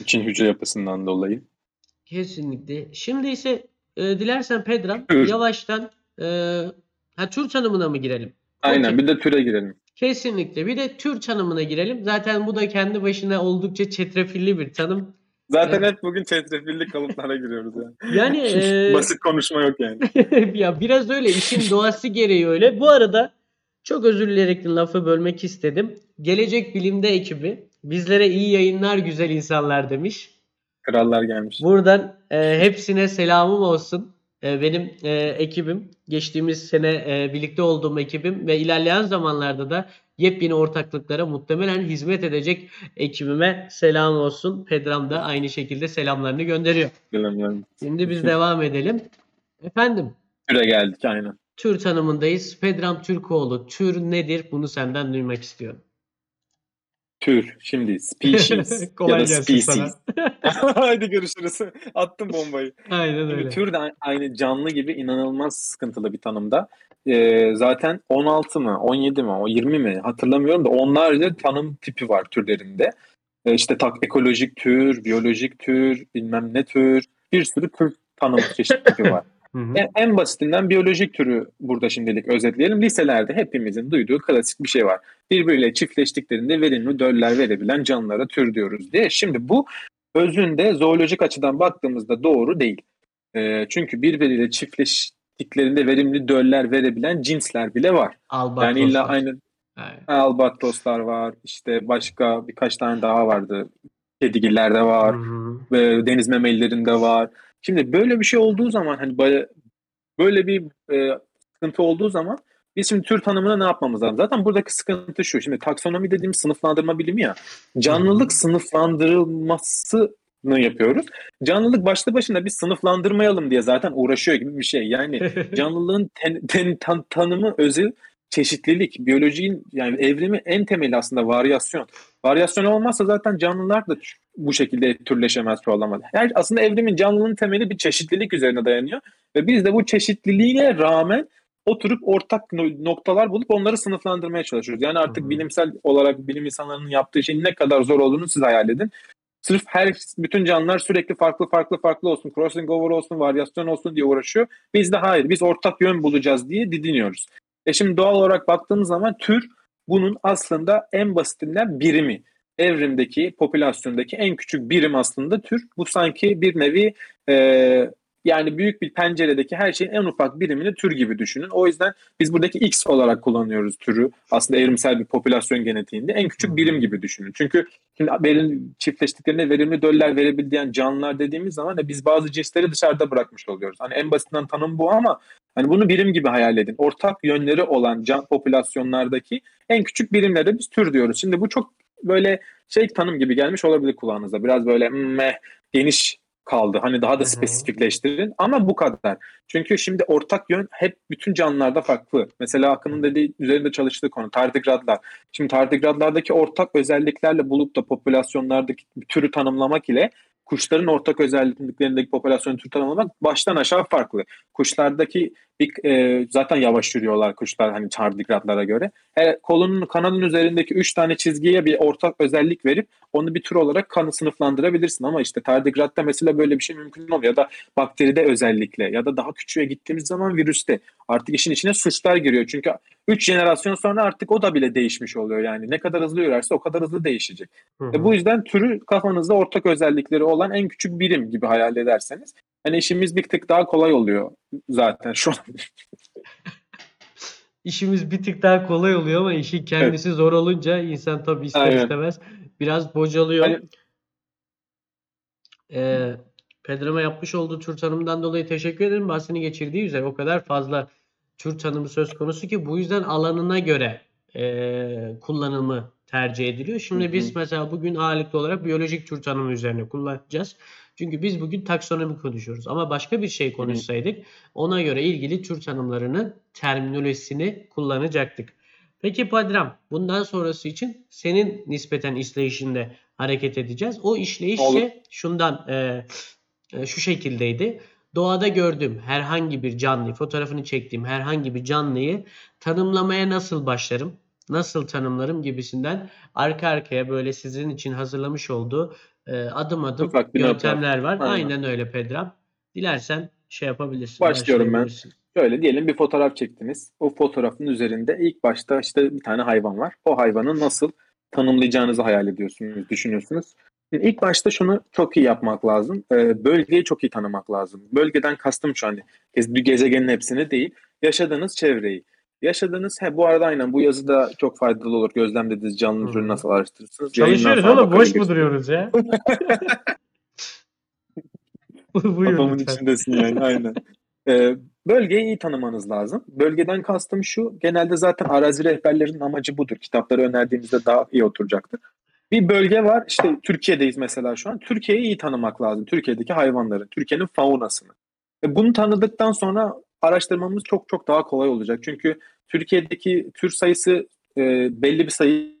için hücre yapısından dolayı. Kesinlikle. Şimdi ise e, dilersen Pedram Tür. yavaştan e, ha, tür tanımına mı girelim? Aynen bir de türe girelim. Kesinlikle. Bir de tür tanımına girelim. Zaten bu da kendi başına oldukça çetrefilli bir tanım. Zaten hep bugün çetrefilli kalıplara giriyoruz yani. Yani e, Basit konuşma yok yani. ya biraz öyle işin doğası gereği öyle. Bu arada çok özür dileyerek lafı bölmek istedim. Gelecek Bilim'de ekibi bizlere iyi yayınlar güzel insanlar demiş. Krallar gelmiş. Buradan e, hepsine selamım olsun. E, benim e, ekibim, geçtiğimiz sene e, birlikte olduğum ekibim ve ilerleyen zamanlarda da yepyeni ortaklıklara muhtemelen hizmet edecek ekibime selam olsun. Pedram da aynı şekilde selamlarını gönderiyor. Şimdi biz devam edelim. Efendim, Türe geldik aynen. tür tanımındayız. Pedram Türkoğlu, tür nedir? Bunu senden duymak istiyorum. Tür. Şimdi species ya da gelsin species. Haydi görüşürüz. Attım bombayı. Aynen Şimdi öyle. tür de aynı canlı gibi inanılmaz sıkıntılı bir tanımda. Ee, zaten 16 mı, 17 mi, o 20 mi hatırlamıyorum da onlarca tanım tipi var türlerinde. Ee, işte tak ekolojik tür, biyolojik tür, bilmem ne tür, bir sürü tür tanım çeşit tipi var. Hı hı. En, en basitinden biyolojik türü burada şimdilik özetleyelim. Liselerde hepimizin duyduğu klasik bir şey var. Birbiriyle çiftleştiklerinde verimli döller verebilen canlılara tür diyoruz diye. Şimdi bu özünde zoolojik açıdan baktığımızda doğru değil. Ee, çünkü birbiriyle çiftleştiklerinde verimli döller verebilen cinsler bile var. Albatroslar. Yani illa aynı Aynen. albatroslar var, işte başka birkaç tane daha vardı. Kedigillerde var Hı hı. ve deniz memelilerinde var. Şimdi böyle bir şey olduğu zaman hani böyle, böyle bir e, sıkıntı olduğu zaman biz şimdi tür tanımına ne yapmamız lazım? Zaten buradaki sıkıntı şu. Şimdi taksonomi dediğimiz sınıflandırma bilimi ya. Canlılık sınıflandırılmasını yapıyoruz. Canlılık başlı başına biz sınıflandırmayalım diye zaten uğraşıyor gibi bir şey. Yani canlılığın ten, ten- tan- tanımı özü çeşitlilik. Biyolojinin yani evrimi en temeli aslında varyasyon. Varyasyon olmazsa zaten canlılar da bu şekilde türleşemez, çoğalamaz. Yani aslında evrimin canlılığın temeli bir çeşitlilik üzerine dayanıyor ve biz de bu çeşitliliğe rağmen oturup ortak no- noktalar bulup onları sınıflandırmaya çalışıyoruz. Yani artık Hı hı. bilimsel olarak bilim insanlarının yaptığı şeyin ne kadar zor olduğunu siz hayal edin. Sırf her bütün canlılar sürekli farklı farklı farklı olsun, crossing over olsun, varyasyon olsun diye uğraşıyor. Biz de hayır, biz ortak yön bulacağız diye didiniyoruz. E şimdi doğal olarak baktığımız zaman tür bunun aslında en basitinden birimi. Evrimdeki, popülasyondaki en küçük birim aslında tür. Bu sanki bir nevi e, yani büyük bir penceredeki her şeyin en ufak birimini tür gibi düşünün. O yüzden biz buradaki X olarak kullanıyoruz türü. Aslında evrimsel bir popülasyon genetiğinde en küçük birim gibi düşünün. Çünkü şimdi verim, çiftleştiklerinde verimli döller verebildiğin canlılar dediğimiz zaman da biz bazı cinsleri dışarıda bırakmış oluyoruz. Hani en basitinden tanım bu ama hani bunu birim gibi hayal edin. Ortak yönleri olan can popülasyonlardaki en küçük birimlere biz tür diyoruz. Şimdi bu çok böyle şey tanım gibi gelmiş olabilir kulağınıza. Biraz böyle meh, geniş kaldı. Hani daha da spesifikleştirin ama bu kadar. Çünkü şimdi ortak yön hep bütün canlılarda farklı. Mesela Akın'ın dediği üzerinde çalıştığı konu tardigradlar. Şimdi tardigradlardaki ortak özelliklerle bulup da popülasyonlardaki türü tanımlamak ile kuşların ortak özelliklerindeki popülasyon türü tanımlamak baştan aşağı farklı. Kuşlardaki bir, e, zaten yavaş yürüyorlar kuşlar hani tardigradlara göre. Her kolunun kanadın üzerindeki üç tane çizgiye bir ortak özellik verip onu bir tür olarak kanı sınıflandırabilirsin ama işte tardigratta mesela böyle bir şey mümkün olmuyor ya da bakteride özellikle ya da daha küçüğe gittiğimiz zaman virüste artık işin içine suçlar giriyor çünkü 3 jenerasyon sonra artık o da bile değişmiş oluyor yani ne kadar hızlı yürürse o kadar hızlı değişecek. Hı hı. E bu yüzden türü kafanızda ortak özellikleri olan en küçük birim gibi hayal ederseniz hani işimiz bir tık daha kolay oluyor zaten şu an. İşimiz bir tık daha kolay oluyor ama işin kendisi zor olunca insan tabii ister Aynen. istemez biraz bocalıyor. Hani- Ee, Pedram'a yapmış olduğu tür tanımından dolayı teşekkür ederim. Bahsini geçirdiği üzere o kadar fazla tür tanımı söz konusu ki bu yüzden alanına göre e, kullanımı tercih ediliyor. Şimdi Hı hı. biz mesela bugün ağırlıklı olarak biyolojik tür tanımı üzerine kullanacağız. Çünkü biz bugün taksonomi konuşuyoruz. Ama başka bir şey konuşsaydık ona göre ilgili tür tanımlarının terminolojisini kullanacaktık. Peki Padram, bundan sonrası için senin nispeten işleyişinde hareket edeceğiz. O işleyiş Olur. şundan e, e, şu şekildeydi. Doğada gördüğüm herhangi bir canlıyı, fotoğrafını çektiğim herhangi bir canlıyı tanımlamaya nasıl başlarım? Nasıl tanımlarım gibisinden arka arkaya böyle sizin için hazırlamış olduğu e, adım adım Ufak yöntemler var. Aynen. Aynen öyle Pedram. Dilersen şey yapabilirsin. Başlıyorum ben. Şöyle diyelim bir fotoğraf çektiniz. O fotoğrafın üzerinde ilk başta işte bir tane hayvan var. O hayvanı nasıl tanımlayacağınızı hayal ediyorsunuz, düşünüyorsunuz. Şimdi ilk başta şunu çok iyi yapmak lazım. Ee, bölgeyi çok iyi tanımak lazım. Bölgeden kastım şu hani bir gezegenin hepsini değil. Yaşadığınız çevreyi. Yaşadığınız, he bu arada aynen bu yazıda çok faydalı olur. Gözlemlediğiniz canlı hı. nasıl araştırırsınız? Çalışıyoruz oğlum boş mu duruyoruz ya? Buyurun Kafamın lütfen. içindesin yani aynen. Ee, bölgeyi iyi tanımanız lazım. Bölgeden kastım şu. Genelde zaten arazi rehberlerinin amacı budur. Kitapları önerdiğimizde daha iyi oturacaktır. Bir bölge var. İşte Türkiye'deyiz mesela şu an. Türkiye'yi iyi tanımak lazım. Türkiye'deki hayvanları, Türkiye'nin faunasını. Ve bunu tanıdıktan sonra araştırmamız çok çok daha kolay olacak. Çünkü Türkiye'deki tür sayısı e, belli bir sayı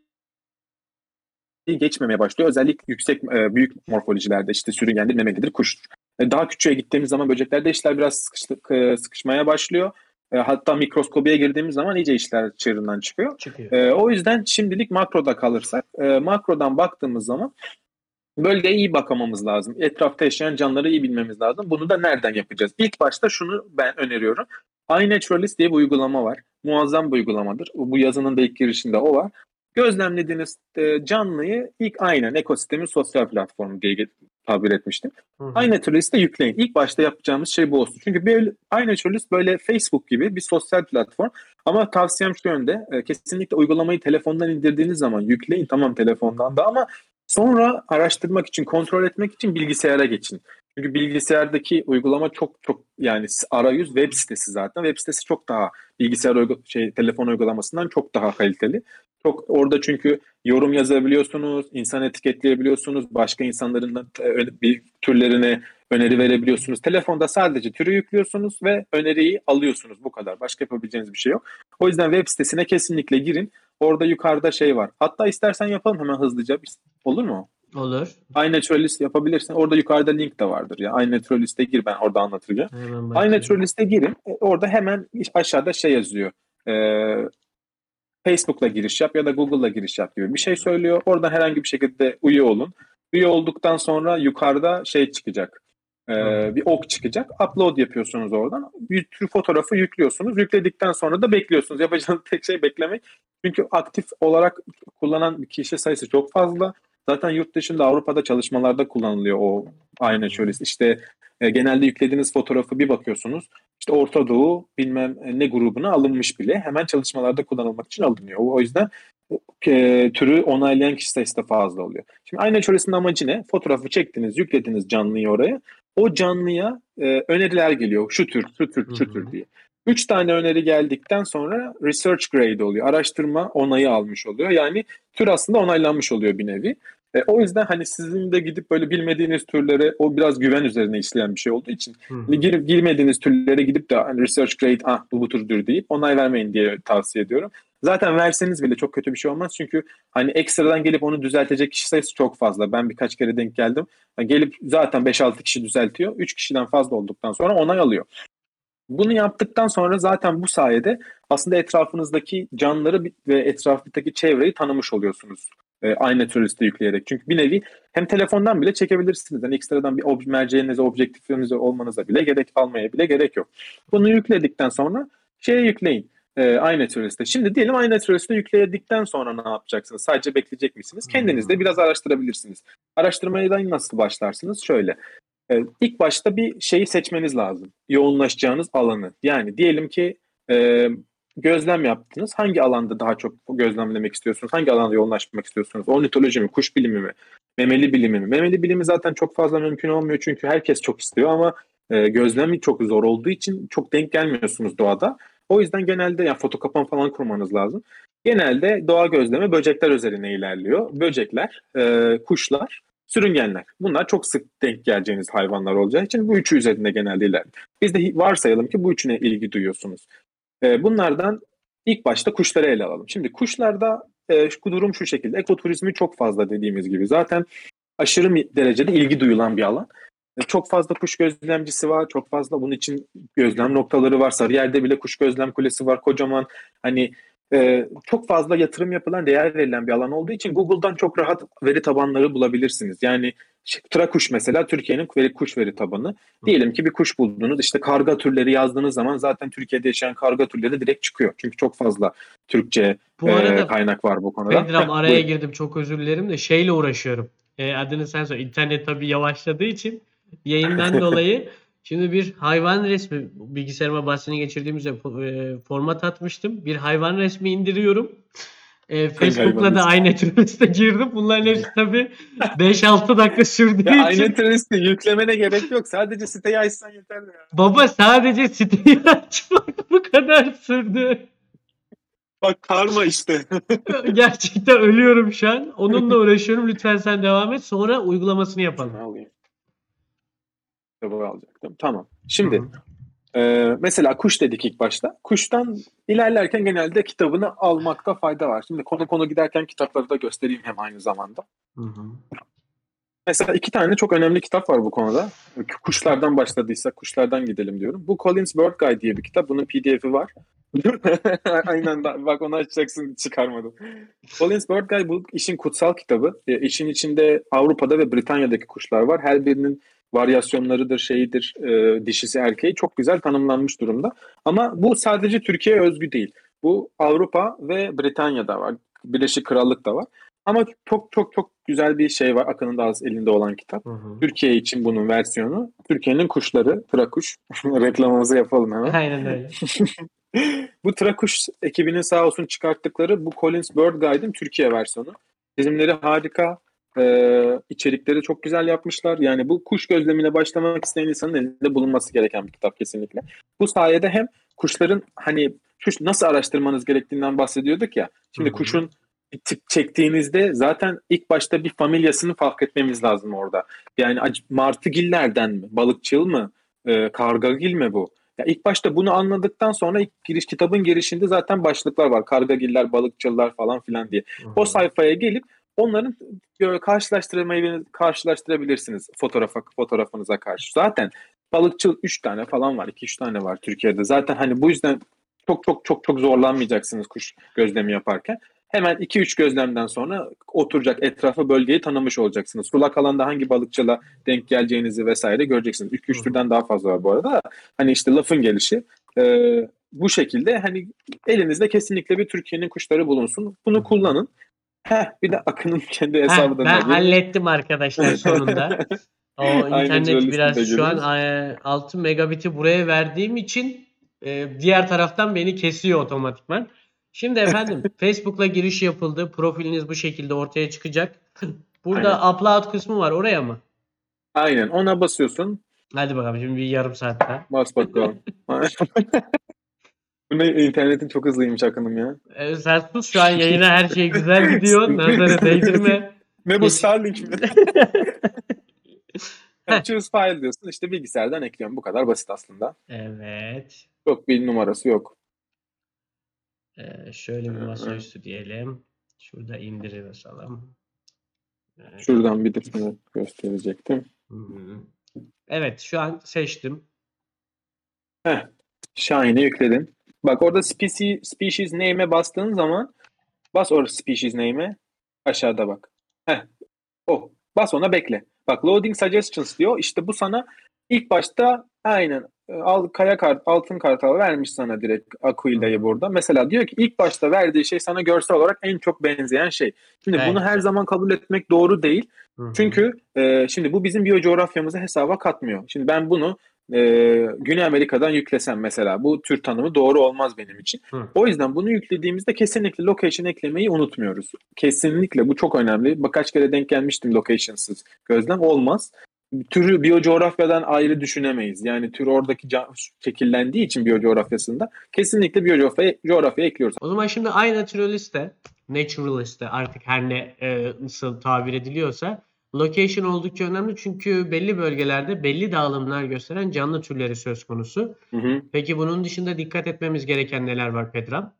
geçmemeye başlıyor. Özellikle yüksek e, büyük morfolojilerde işte sürüngendir, memelidir, kuştur. E, Daha küçüğe gittiğimiz zaman böceklerde işler biraz sıkıştı, e, sıkışmaya başlıyor. E, Hatta mikroskobiye girdiğimiz zaman iyice işler çığırından çıkıyor. Çıkıyor. E, o yüzden şimdilik makroda kalırsak, e, makrodan baktığımız zaman bölgeye iyi bakamamız lazım. Etrafta yaşayan canlıları iyi bilmemiz lazım. Bunu da nereden yapacağız? İlk başta şunu ben öneriyorum. iNaturalist diye bir uygulama var. Muazzam bir uygulamadır. Bu yazının da ilk girişinde o var. Gözlemlediğiniz e, canlıyı ilk aynen ekosistemin sosyal platformu diye tabir etmiştim. Hı hı. iNaturalist'e yükleyin. İlk başta yapacağımız şey bu olsun. Çünkü böyle iNaturalist böyle Facebook gibi bir sosyal platform. Ama tavsiyem şu yönde. e, Kesinlikle uygulamayı telefondan indirdiğiniz zaman yükleyin. Tamam telefondan da ama sonra araştırmak için, kontrol etmek için bilgisayara geçin. Çünkü bilgisayardaki uygulama çok çok yani arayüz web sitesi zaten. Web sitesi çok daha bilgisayar uygu- şey telefon uygulamasından çok daha kaliteli. Çok orada çünkü yorum yazabiliyorsunuz, insan etiketleyebiliyorsunuz, başka insanların e, bir türlerine öneri verebiliyorsunuz. Telefonda sadece türü yüklüyorsunuz ve öneriyi alıyorsunuz. Bu kadar. Başka yapabileceğiniz bir şey yok. O yüzden web sitesine kesinlikle girin. Orada yukarıda şey var. Hatta istersen yapalım hemen hızlıca. Olur mu? Olur. iNaturalist yapabilirsin. Orada yukarıda link de vardır ya. iNaturalist'e gir ben orada bakayım. iNaturalist'e girin. E, Orada hemen aşağıda şey yazıyor. Ee, Facebook'la giriş yap ya da Google'la giriş yap gibi bir şey söylüyor. Oradan herhangi bir şekilde üye olun. Üye olduktan sonra yukarıda şey çıkacak. Ee, Hı. bir ok çıkacak. Upload yapıyorsunuz oradan. Bir tür fotoğrafı yüklüyorsunuz. Yükledikten sonra da bekliyorsunuz. Yapacağınız tek şey beklemek. Çünkü aktif olarak kullanan kişi sayısı çok fazla. Zaten yurt dışında Avrupa'da çalışmalarda kullanılıyor o aynı şöyle işte e, genelde yüklediğiniz fotoğrafı bir bakıyorsunuz. İşte Orta Doğu bilmem ne grubuna alınmış bile. Hemen çalışmalarda kullanılmak için alınıyor. O yüzden e, türü onaylayan kişi sayısı da fazla oluyor. Şimdi aynı çöresinin amacı ne? Fotoğrafı çektiniz, yüklediniz canlıyı oraya. O canlıya e, öneriler geliyor. Şu tür, şu tür, şu tür diye. Üç tane öneri geldikten sonra research grade oluyor. Araştırma onayı almış oluyor. Yani tür aslında onaylanmış oluyor bir nevi. E, o yüzden hani sizin de gidip böyle bilmediğiniz türlere o biraz güven üzerine işleyen bir şey olduğu için hani girip girmediğiniz türlere gidip de hani research grade ah bu bu türdür deyip onay vermeyin diye tavsiye ediyorum. Zaten verseniz bile çok kötü bir şey olmaz çünkü hani ekstradan gelip onu düzeltecek kişi sayısı çok fazla. Ben birkaç kere denk geldim. Yani gelip zaten 5-6 kişi düzeltiyor. 3 kişiden fazla olduktan sonra onay alıyor. Bunu yaptıktan sonra zaten bu sayede aslında etrafınızdaki canlıları ve etrafındaki çevreyi tanımış oluyorsunuz. E, aynı turiste yükleyerek. Çünkü bir nevi hem telefondan bile çekebilirsiniz. Yani ekstradan bir ob- merceğinize, objektifinize olmanıza bile gerek almaya bile gerek yok. Bunu yükledikten sonra şeye yükleyin. E, iNaturalist'e. Şimdi diyelim iNaturalist'e yükledikten sonra ne yapacaksınız? Sadece bekleyecek misiniz? Kendiniz de biraz araştırabilirsiniz. Araştırmaya da nasıl başlarsınız? Şöyle. E, ilk başta bir şeyi seçmeniz lazım. Yoğunlaşacağınız alanı. Yani diyelim ki e, gözlem yaptınız. Hangi alanda daha çok gözlemlemek istiyorsunuz? Hangi alanda yoğunlaşmak istiyorsunuz? Ornitoloji mi, kuş bilimi mi, memeli bilimi mi? Memeli bilimi zaten çok fazla mümkün olmuyor çünkü herkes çok istiyor ama e, gözlemi çok zor olduğu için çok denk gelmiyorsunuz doğada. O yüzden genelde yani foto kapan falan kurmanız lazım. Genelde doğa gözlemi böcekler üzerine ilerliyor. Böcekler, e, kuşlar, sürüngenler. Bunlar çok sık denk geleceğiniz hayvanlar olacağı için bu üçü üzerinde genelde ilerliyor. Biz de varsayalım ki bu üçüne ilgi duyuyorsunuz. E, bunlardan ilk başta kuşları ele alalım. Şimdi kuşlarda e, durum şu şekilde. Ekoturizmi çok fazla dediğimiz gibi. Zaten aşırı derecede ilgi duyulan bir alan. E, Çok fazla kuş gözlemcisi var. Çok fazla bunun için gözlem noktaları var. Sarıyer'de bile kuş gözlem kulesi var. Kocaman hani e, çok fazla yatırım yapılan, değer verilen bir alan olduğu için Google'dan çok rahat veri tabanları bulabilirsiniz. Yani Trakuş mesela Türkiye'nin veri, kuş veri tabanı. Diyelim ki bir kuş buldunuz. işte karga türleri yazdığınız zaman zaten Türkiye'de yaşayan karga türleri direkt çıkıyor. Çünkü çok fazla Türkçe Bu e, arada kaynak var bu konuda. Pedram Heh, araya buyurun. girdim çok özür dilerim de şeyle uğraşıyorum. E, adını sen söyle. İnternet tabii yavaşladığı için yayından dolayı şimdi bir hayvan resmi bilgisayarıma bahsini geçirdiğimizde e, format atmıştım. Bir hayvan resmi indiriyorum. E, Facebook'la da aynı türlüste girdim. Bunların hepsi tabii 5-6 dakika sürdüğü Ya için. aynı teröristi yüklemene gerek yok. Sadece siteyi açsan yeter ya. Baba sadece siteyi açmak bu kadar sürdü. Bak karma işte. Gerçekten ölüyorum şu an. Onunla uğraşıyorum. Lütfen sen devam et. Sonra uygulamasını yapalım. Kitabı alacaktım. Tamam. Şimdi Hı Ee, mesela kuş dedik ilk başta. Kuştan ilerlerken genelde kitabını almakta fayda var. Şimdi konu konu giderken kitapları da göstereyim hem aynı zamanda. hı. hı. Mesela iki tane çok önemli kitap var bu konuda. Kuşlardan başladıysak kuşlardan gidelim diyorum. Bu Collins Bird Guide diye bir kitap. Bunun pdf'i var. Aynen bak onu açacaksın çıkarmadım. Collins Bird Guide bu işin kutsal kitabı. E, işin içinde Avrupa'da ve Britanya'daki kuşlar var. Her birinin varyasyonlarıdır, şeyidir, e, dişisi erkeği çok güzel tanımlanmış durumda. Ama bu sadece Türkiye'ye özgü değil. Bu Avrupa ve Britanya'da var. Birleşik Krallık da var. Ama çok çok çok güzel bir şey var. Akın'ın da az elinde olan kitap. Hı hı. Türkiye için bunun versiyonu. Türkiye'nin kuşları, Trakuş. Reklamımızı yapalım hemen. Aynen öyle. bu Trakuş ekibinin sağ olsun çıkarttıkları bu Collins Bird Guide'in Türkiye versiyonu. Çizimleri harika. Ee, içerikleri çok güzel yapmışlar. Yani bu kuş gözlemine başlamak isteyen insanın elinde bulunması gereken bir kitap kesinlikle. Bu sayede hem kuşların hani kuş nasıl araştırmanız gerektiğinden bahsediyorduk ya. Şimdi Hı hı. kuşun tip çektiğinizde zaten ilk başta bir familyasını fark etmemiz lazım orada. Yani martıgillerden mi? Balıkçıl mı? E, kargagil mi bu? Ya ilk başta bunu anladıktan sonra ilk giriş kitabın girişinde zaten başlıklar var. Kargagiller, balıkçılar falan filan diye. Hı hı. O sayfaya gelip Onların karşılaştırmayı karşılaştırabilirsiniz fotoğrafa, fotoğrafınıza karşı. Zaten balıkçı 3 tane falan var. 2-3 tane var Türkiye'de. Zaten hani bu yüzden çok çok çok çok zorlanmayacaksınız kuş gözlemi yaparken. Hemen 2-3 gözlemden sonra oturacak etrafı bölgeyi tanımış olacaksınız. Sulak alanda hangi balıkçıla denk geleceğinizi vesaire göreceksiniz. 2-3 türden daha fazla var bu arada. Hani işte lafın gelişi. E, bu şekilde hani elinizde kesinlikle bir Türkiye'nin kuşları bulunsun. Bunu kullanın. Heh, bir de Akın'ın kendi Heh, hesabından ben hallettim arkadaşlar sonunda. O Aynen internet biraz şu an görüyoruz. e, 6 megabit'i buraya verdiğim için e, diğer taraftan beni kesiyor otomatikman. Şimdi efendim Facebook'la giriş yapıldı. Profiliniz bu şekilde ortaya çıkacak. Burada upload kısmı var oraya mı? Aynen ona basıyorsun. Hadi bakalım şimdi bir yarım saatte. Bas bakalım. Bu ne internetin çok hızlıymış Akın'ım ya. E, sen sus şu an yayına her şey güzel gidiyor. Nazara değdirme. Ne bu Geç- Starlink mi? Yani choose file diyorsun işte bilgisayardan ekliyorum. Bu kadar basit aslında. Evet. Çok bir numarası yok. E, şöyle bir hı. masaüstü diyelim. Şurada indire basalım. Evet. Şuradan bir de sana gösterecektim. Hı hı. Evet şu an seçtim. Shine'e yükledin. Bak orada species, species name'e bastığın zaman bas orada species name'e aşağıda bak. Heh. O. Bas ona bekle. Bak loading suggestions diyor. İşte bu sana ilk başta aynen e, al kaya kart altın kartal vermiş sana direkt Aquila'yı burada. Mesela diyor ki ilk başta verdiği şey sana görsel olarak en çok benzeyen şey. Şimdi Evet. bunu her zaman kabul etmek doğru değil. Hı hı. Çünkü e, şimdi bu bizim biyocoğrafyamızı hesaba katmıyor. Şimdi ben bunu e, Güney Amerika'dan yüklesem mesela bu tür tanımı doğru olmaz benim için. Hı. O yüzden bunu yüklediğimizde kesinlikle location eklemeyi unutmuyoruz. Kesinlikle bu çok önemli. Birkaç kere denk gelmiştim locationsız gözlem olmaz. Türü biyocoğrafyadan ayrı düşünemeyiz. Yani tür oradaki şekillendiği için biyocoğrafyasında kesinlikle biyocoğrafyaya coğrafyaya ekliyoruz. O zaman şimdi iNaturalist'te, Naturalist'te artık her ne e, nasıl tabir ediliyorsa location oldukça önemli çünkü belli bölgelerde belli dağılımlar gösteren canlı türleri söz konusu. Hı hı. Peki bunun dışında dikkat etmemiz gereken neler var Pedram?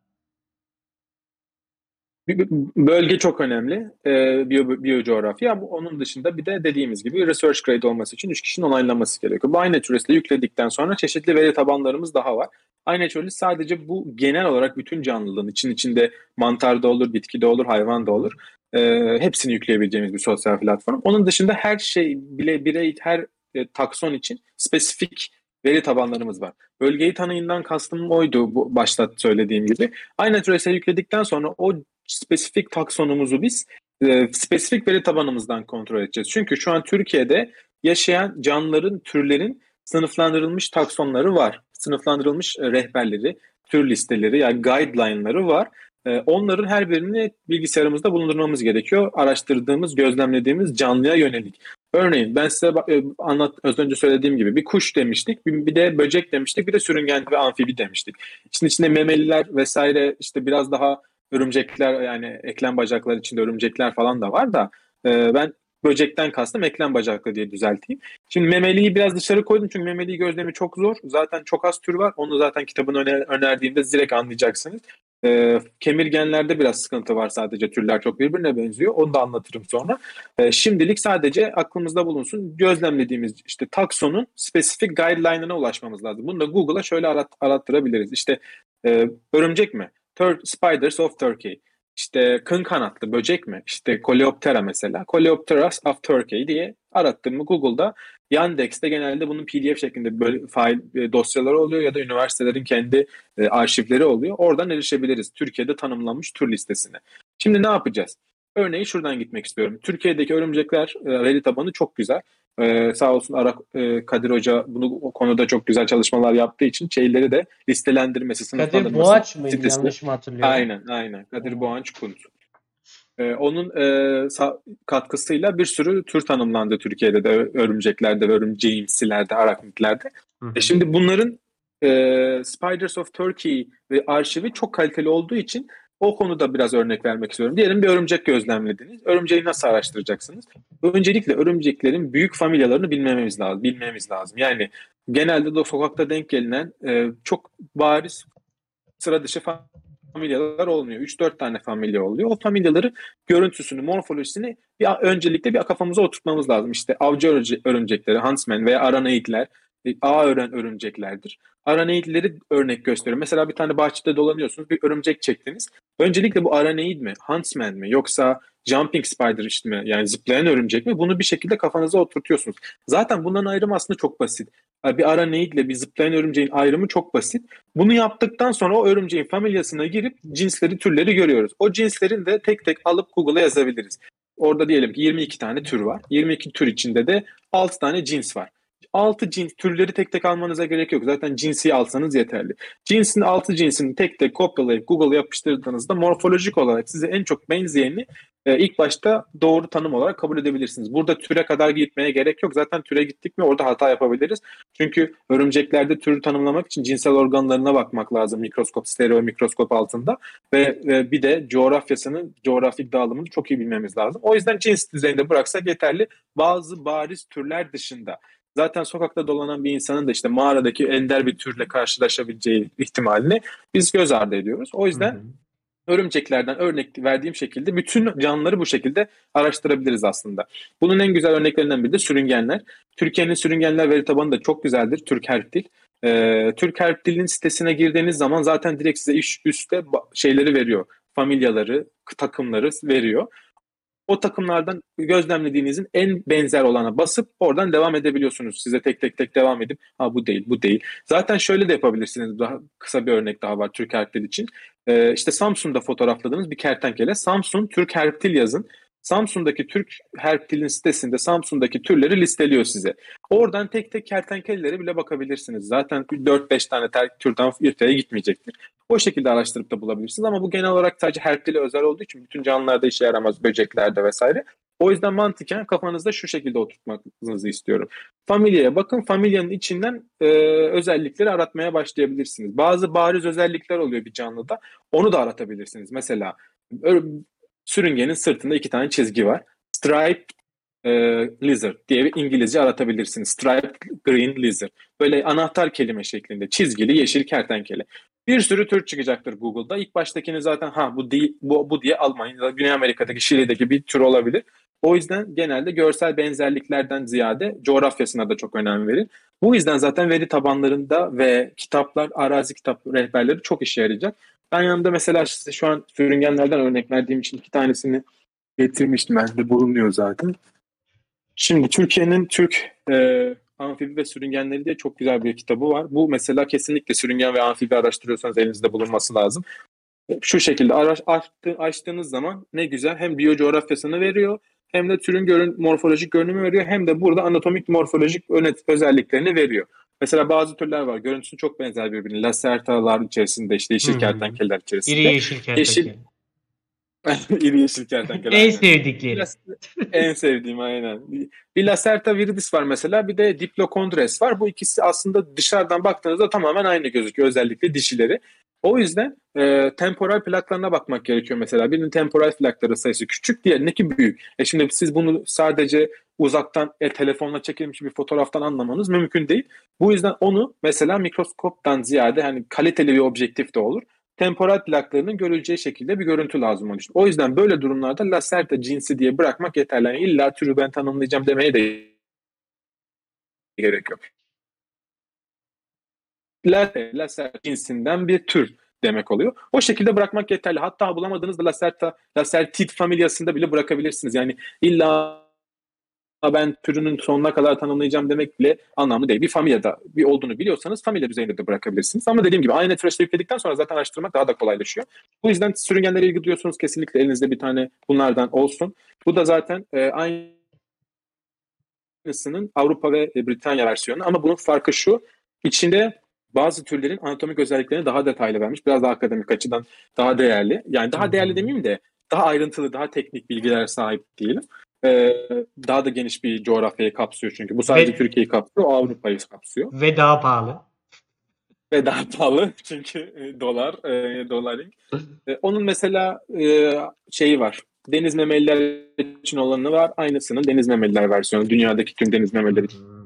Bölge çok önemli. Ee, biyo, biyocoğrafya. Ama onun dışında bir de dediğimiz gibi research grade olması için 3 kişinin onaylaması gerekiyor. Bu iNaturalist'le yükledikten sonra çeşitli veri tabanlarımız daha var. iNaturalist sadece bu genel olarak bütün canlılığın için içinde mantar da olur, bitki de olur, hayvan da olur. Ee, hepsini yükleyebileceğimiz bir sosyal platform. Onun dışında her şey bile birey her e, takson için spesifik veri tabanlarımız var. Bölgeyi tanıyından kastım oydu bu başta söylediğim gibi. iNaturalist'e yükledikten sonra o spesifik taksonumuzu biz e, spesifik veri tabanımızdan kontrol edeceğiz. Çünkü şu an Türkiye'de yaşayan canlıların, türlerin sınıflandırılmış taksonları var. Sınıflandırılmış e, rehberleri, tür listeleri yani guideline'ları var. E, onların her birini bilgisayarımızda bulundurmamız gerekiyor. Araştırdığımız, gözlemlediğimiz canlıya yönelik. Örneğin ben size e, anlat az önce söylediğim gibi bir kuş demiştik, bir, de böcek demiştik, bir de sürüngen ve amfibi demiştik. İçin içinde memeliler vesaire işte biraz daha örümcekler yani eklem bacakları içinde örümcekler falan da var da e, ben böcekten kastım eklem bacaklı diye düzelteyim. Şimdi memeliyi biraz dışarı koydum çünkü memeliyi gözlemi çok zor. Zaten çok az tür var. Onu zaten kitabını öner- önerdiğimde direkt anlayacaksınız. E, kemirgenlerde biraz sıkıntı var sadece türler çok birbirine benziyor. Onu da anlatırım sonra. E, şimdilik sadece aklımızda bulunsun. Gözlemlediğimiz işte taksonun spesifik guideline'ına ulaşmamız lazım. Bunu da Google'a şöyle arat, arattırabiliriz. İşte e, örümcek mi? Tur- Spiders of Turkey. İşte kın kanatlı böcek mi? İşte Coleoptera mesela. Coleopteras of Turkey diye arattım mı Google'da Yandex'te genelde bunun PDF şeklinde böyle fail e, dosyaları oluyor ya da üniversitelerin kendi e, arşivleri oluyor. Oradan erişebiliriz Türkiye'de tanımlanmış tür listesine. Şimdi ne yapacağız? Örneğin şuradan gitmek istiyorum. Türkiye'deki örümcekler e, veri tabanı çok güzel. Ee, sağ olsun Arak e, Kadir Hoca bunu o konuda çok güzel çalışmalar yaptığı için şeyleri de listelendirmesi, Kadir sınıflandırması. Boğaç mıydı sitesi- yanlış mı hatırlıyorum? Aynen, aynen. Kadir Boğanç Kunt. Ee, onun e, katkısıyla bir sürü tür tanımlandı Türkiye'de de örümceklerde ve örümceğimsilerde, araknitlerde. E şimdi bunların e, Spiders of Turkey ve arşivi çok kaliteli olduğu için o konuda biraz örnek vermek istiyorum. Diyelim bir örümcek gözlemlediniz. Örümceği nasıl araştıracaksınız? Öncelikle örümceklerin büyük familyalarını bilmemiz lazım. Bilmemiz lazım. Yani genelde de sokakta denk gelinen e, çok bariz sıra dışı familyalar olmuyor. 3-4 tane familya oluyor. O familyaları görüntüsünü, morfolojisini bir, öncelikle bir kafamıza oturtmamız lazım. İşte avcı örümcekleri, huntsman veya aranaidler ağ ören örümceklerdir. Araneidleri örnek gösteriyorum. Mesela bir tane bahçede dolanıyorsunuz, bir örümcek çektiniz. Öncelikle bu araneid mi, huntsman mi yoksa jumping spider işte mi yani zıplayan örümcek mi bunu bir şekilde kafanıza oturtuyorsunuz. Zaten bunların ayrımı aslında çok basit. Bir araneid ile bir zıplayan örümceğin ayrımı çok basit. Bunu yaptıktan sonra o örümceğin familyasına girip cinsleri, türleri görüyoruz. O cinslerin de tek tek alıp Google'a yazabiliriz. Orada diyelim ki 22 tane tür var. 22 tür içinde de 6 tane cins var. 6 cins türleri tek tek almanıza gerek yok. Zaten cinsi alsanız yeterli. Cinsin 6 cinsini tek tek kopyalayıp Google'a yapıştırdığınızda morfolojik olarak size en çok benzeyeni e, ilk başta doğru tanım olarak kabul edebilirsiniz. Burada türe kadar gitmeye gerek yok. Zaten türe gittik mi orada hata yapabiliriz. Çünkü örümceklerde türü tanımlamak için cinsel organlarına bakmak lazım mikroskop, stereo mikroskop altında ve e, bir de coğrafyasının coğrafik dağılımını çok iyi bilmemiz lazım. O yüzden cins düzeyinde bıraksak yeterli. Bazı bariz türler dışında zaten sokakta dolanan bir insanın da işte mağaradaki ender bir türle karşılaşabileceği ihtimalini biz göz ardı ediyoruz. O yüzden hı hı. örümceklerden örnek verdiğim şekilde bütün canlıları bu şekilde araştırabiliriz aslında. Bunun en güzel örneklerinden biri de sürüngenler. Türkiye'nin sürüngenler veri tabanı da çok güzeldir. Türk Herptil. Ee, Türk Herptil'in sitesine girdiğiniz zaman zaten direkt size iş üstte şeyleri veriyor. Familyaları, takımları veriyor o takımlardan gözlemlediğinizin en benzer olana basıp oradan devam edebiliyorsunuz. Size tek tek tek devam edip ha bu değil bu değil. Zaten şöyle de yapabilirsiniz. Daha kısa bir örnek daha var Türk Herptil için. Ee, işte Samsun'da fotoğrafladığınız bir kertenkele. Samsun Türk Herptil yazın. Samsun'daki Türk Herptil'in sitesinde Samsun'daki türleri listeliyor size. Oradan tek tek kertenkelelere bile bakabilirsiniz. Zaten 4-5 tane ter- türden irteye gitmeyecektir. O şekilde araştırıp da bulabilirsiniz ama bu genel olarak sadece Herptil'e özel olduğu için bütün canlılarda işe yaramaz, böceklerde vesaire. O yüzden mantıken kafanızda şu şekilde oturtmanızı istiyorum. Familyaya bakın, familyanın içinden e, özellikleri aratmaya başlayabilirsiniz. Bazı bariz özellikler oluyor bir canlıda, onu da aratabilirsiniz. Mesela sürüngenin sırtında iki tane çizgi var. Striped e, lizard diye bir İngilizce aratabilirsiniz. Striped green lizard. Böyle anahtar kelime şeklinde çizgili yeşil kertenkele. Bir sürü tür çıkacaktır Google'da. İlk baştakini zaten ha bu değil, bu, bu diye almayın. Ya da Güney Amerika'daki Şili'deki bir tür olabilir. O yüzden genelde görsel benzerliklerden ziyade coğrafyasına da çok önem verin. Bu yüzden zaten veri tabanlarında ve kitaplar, arazi kitap rehberleri çok işe yarayacak. Ben yanımda mesela size şu an sürüngenlerden örnek verdiğim için iki tanesini getirmiştim. Bende bulunuyor zaten. Şimdi Türkiye'nin Türk e, amfibi ve sürüngenleri diye çok güzel bir kitabı var. Bu mesela kesinlikle sürüngen ve amfibi araştırıyorsanız elinizde bulunması lazım. Şu şekilde araş, açtı, açtığınız zaman ne güzel hem biyocoğrafyasını veriyor hem de türün görün, morfolojik görünümü veriyor hem de burada anatomik morfolojik özelliklerini veriyor. Mesela bazı türler var. Görüntüsü çok benzer birbirine. Lasertalar içerisinde işte yeşil hmm. kertenkeleler içerisinde. İri yeşil kertenkele. Yeşil, İri yeşil kertenkele. en sevdikleri. en sevdiğim aynen. Bir Lacerta viridis var mesela bir de Diplocondres var. Bu ikisi aslında dışarıdan baktığınızda tamamen aynı gözüküyor özellikle dişileri. O yüzden e, temporal plaklarına bakmak gerekiyor mesela. Birinin temporal plakları sayısı küçük, diğerindeki büyük. E şimdi siz bunu sadece uzaktan e, telefonla çekilmiş bir fotoğraftan anlamanız mümkün değil. Bu yüzden onu mesela mikroskoptan ziyade hani kaliteli bir objektif de olur. Temporal plaklarının görüleceği şekilde bir görüntü lazım onun için. O yüzden böyle durumlarda Lacerta cinsi diye bırakmak yeterli. Yani illa türü ben tanımlayacağım demeye de gerek yok. Lacerta, Lacerta cinsinden bir tür demek oluyor. O şekilde bırakmak yeterli. Hatta bulamadığınız da Lacerta, Lacertid familyasında bile bırakabilirsiniz. Yani illa ben türünün sonuna kadar tanımlayacağım demek bile anlamlı değil. Bir familyada bir olduğunu biliyorsanız familya düzeyinde de bırakabilirsiniz. Ama dediğim gibi aynı süreçte yükledikten sonra zaten araştırmak daha da kolaylaşıyor. Bu yüzden sürüngenlere ilgi duyuyorsunuz kesinlikle elinizde bir tane bunlardan olsun. Bu da zaten e, aynısının Avrupa ve Britanya versiyonu ama bunun farkı şu. İçinde bazı türlerin anatomik özelliklerini daha detaylı vermiş. Biraz daha akademik açıdan daha değerli. Yani daha değerli demeyeyim de daha ayrıntılı, daha teknik bilgiler sahip diyelim. Ee, daha da geniş bir coğrafyayı kapsıyor çünkü. Bu sadece ve, Türkiye'yi kapsıyor, Avrupa'yı kapsıyor. Ve daha pahalı. Ve daha pahalı çünkü e, dolar, e, doların. e, onun mesela e, şeyi var. Deniz memeliler için olanı var. Aynısının deniz memeliler versiyonu. Dünyadaki tüm deniz memeliler için.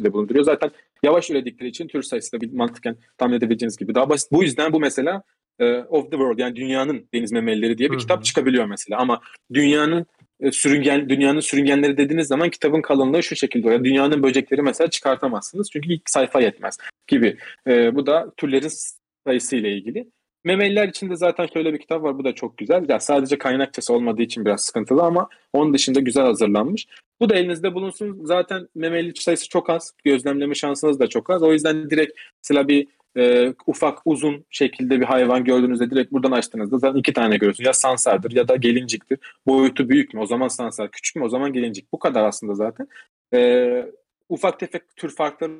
İçinde bulunduruyor. Zaten yavaş üredikleri için tür sayısı da bir mantıken tahmin edebileceğiniz gibi daha basit. Bu yüzden bu mesela e, of the World yani dünyanın deniz memelileri diye bir Hı hı. kitap çıkabiliyor mesela. Ama dünyanın e, sürüngen dünyanın sürüngenleri dediğiniz zaman kitabın kalınlığı şu şekilde oluyor. Dünyanın böcekleri mesela çıkartamazsınız çünkü ilk sayfa yetmez gibi. E, bu da türlerin sayısı ile ilgili. Memeliler için de zaten şöyle bir kitap var. Bu da çok güzel. Ya sadece kaynakçası olmadığı için biraz sıkıntılı ama onun dışında güzel hazırlanmış. Bu da elinizde bulunsun. Zaten memeli sayısı çok az. Gözlemleme şansınız da çok az. O yüzden direkt mesela bir e, ufak uzun şekilde bir hayvan gördüğünüzde direkt buradan açtığınızda zaten iki tane görüyorsunuz. Ya sansardır ya da gelinciktir. Boyutu büyük mü? O zaman sansar. Küçük mü? O zaman gelincik. Bu kadar aslında zaten. E, ufak tefek tür farkları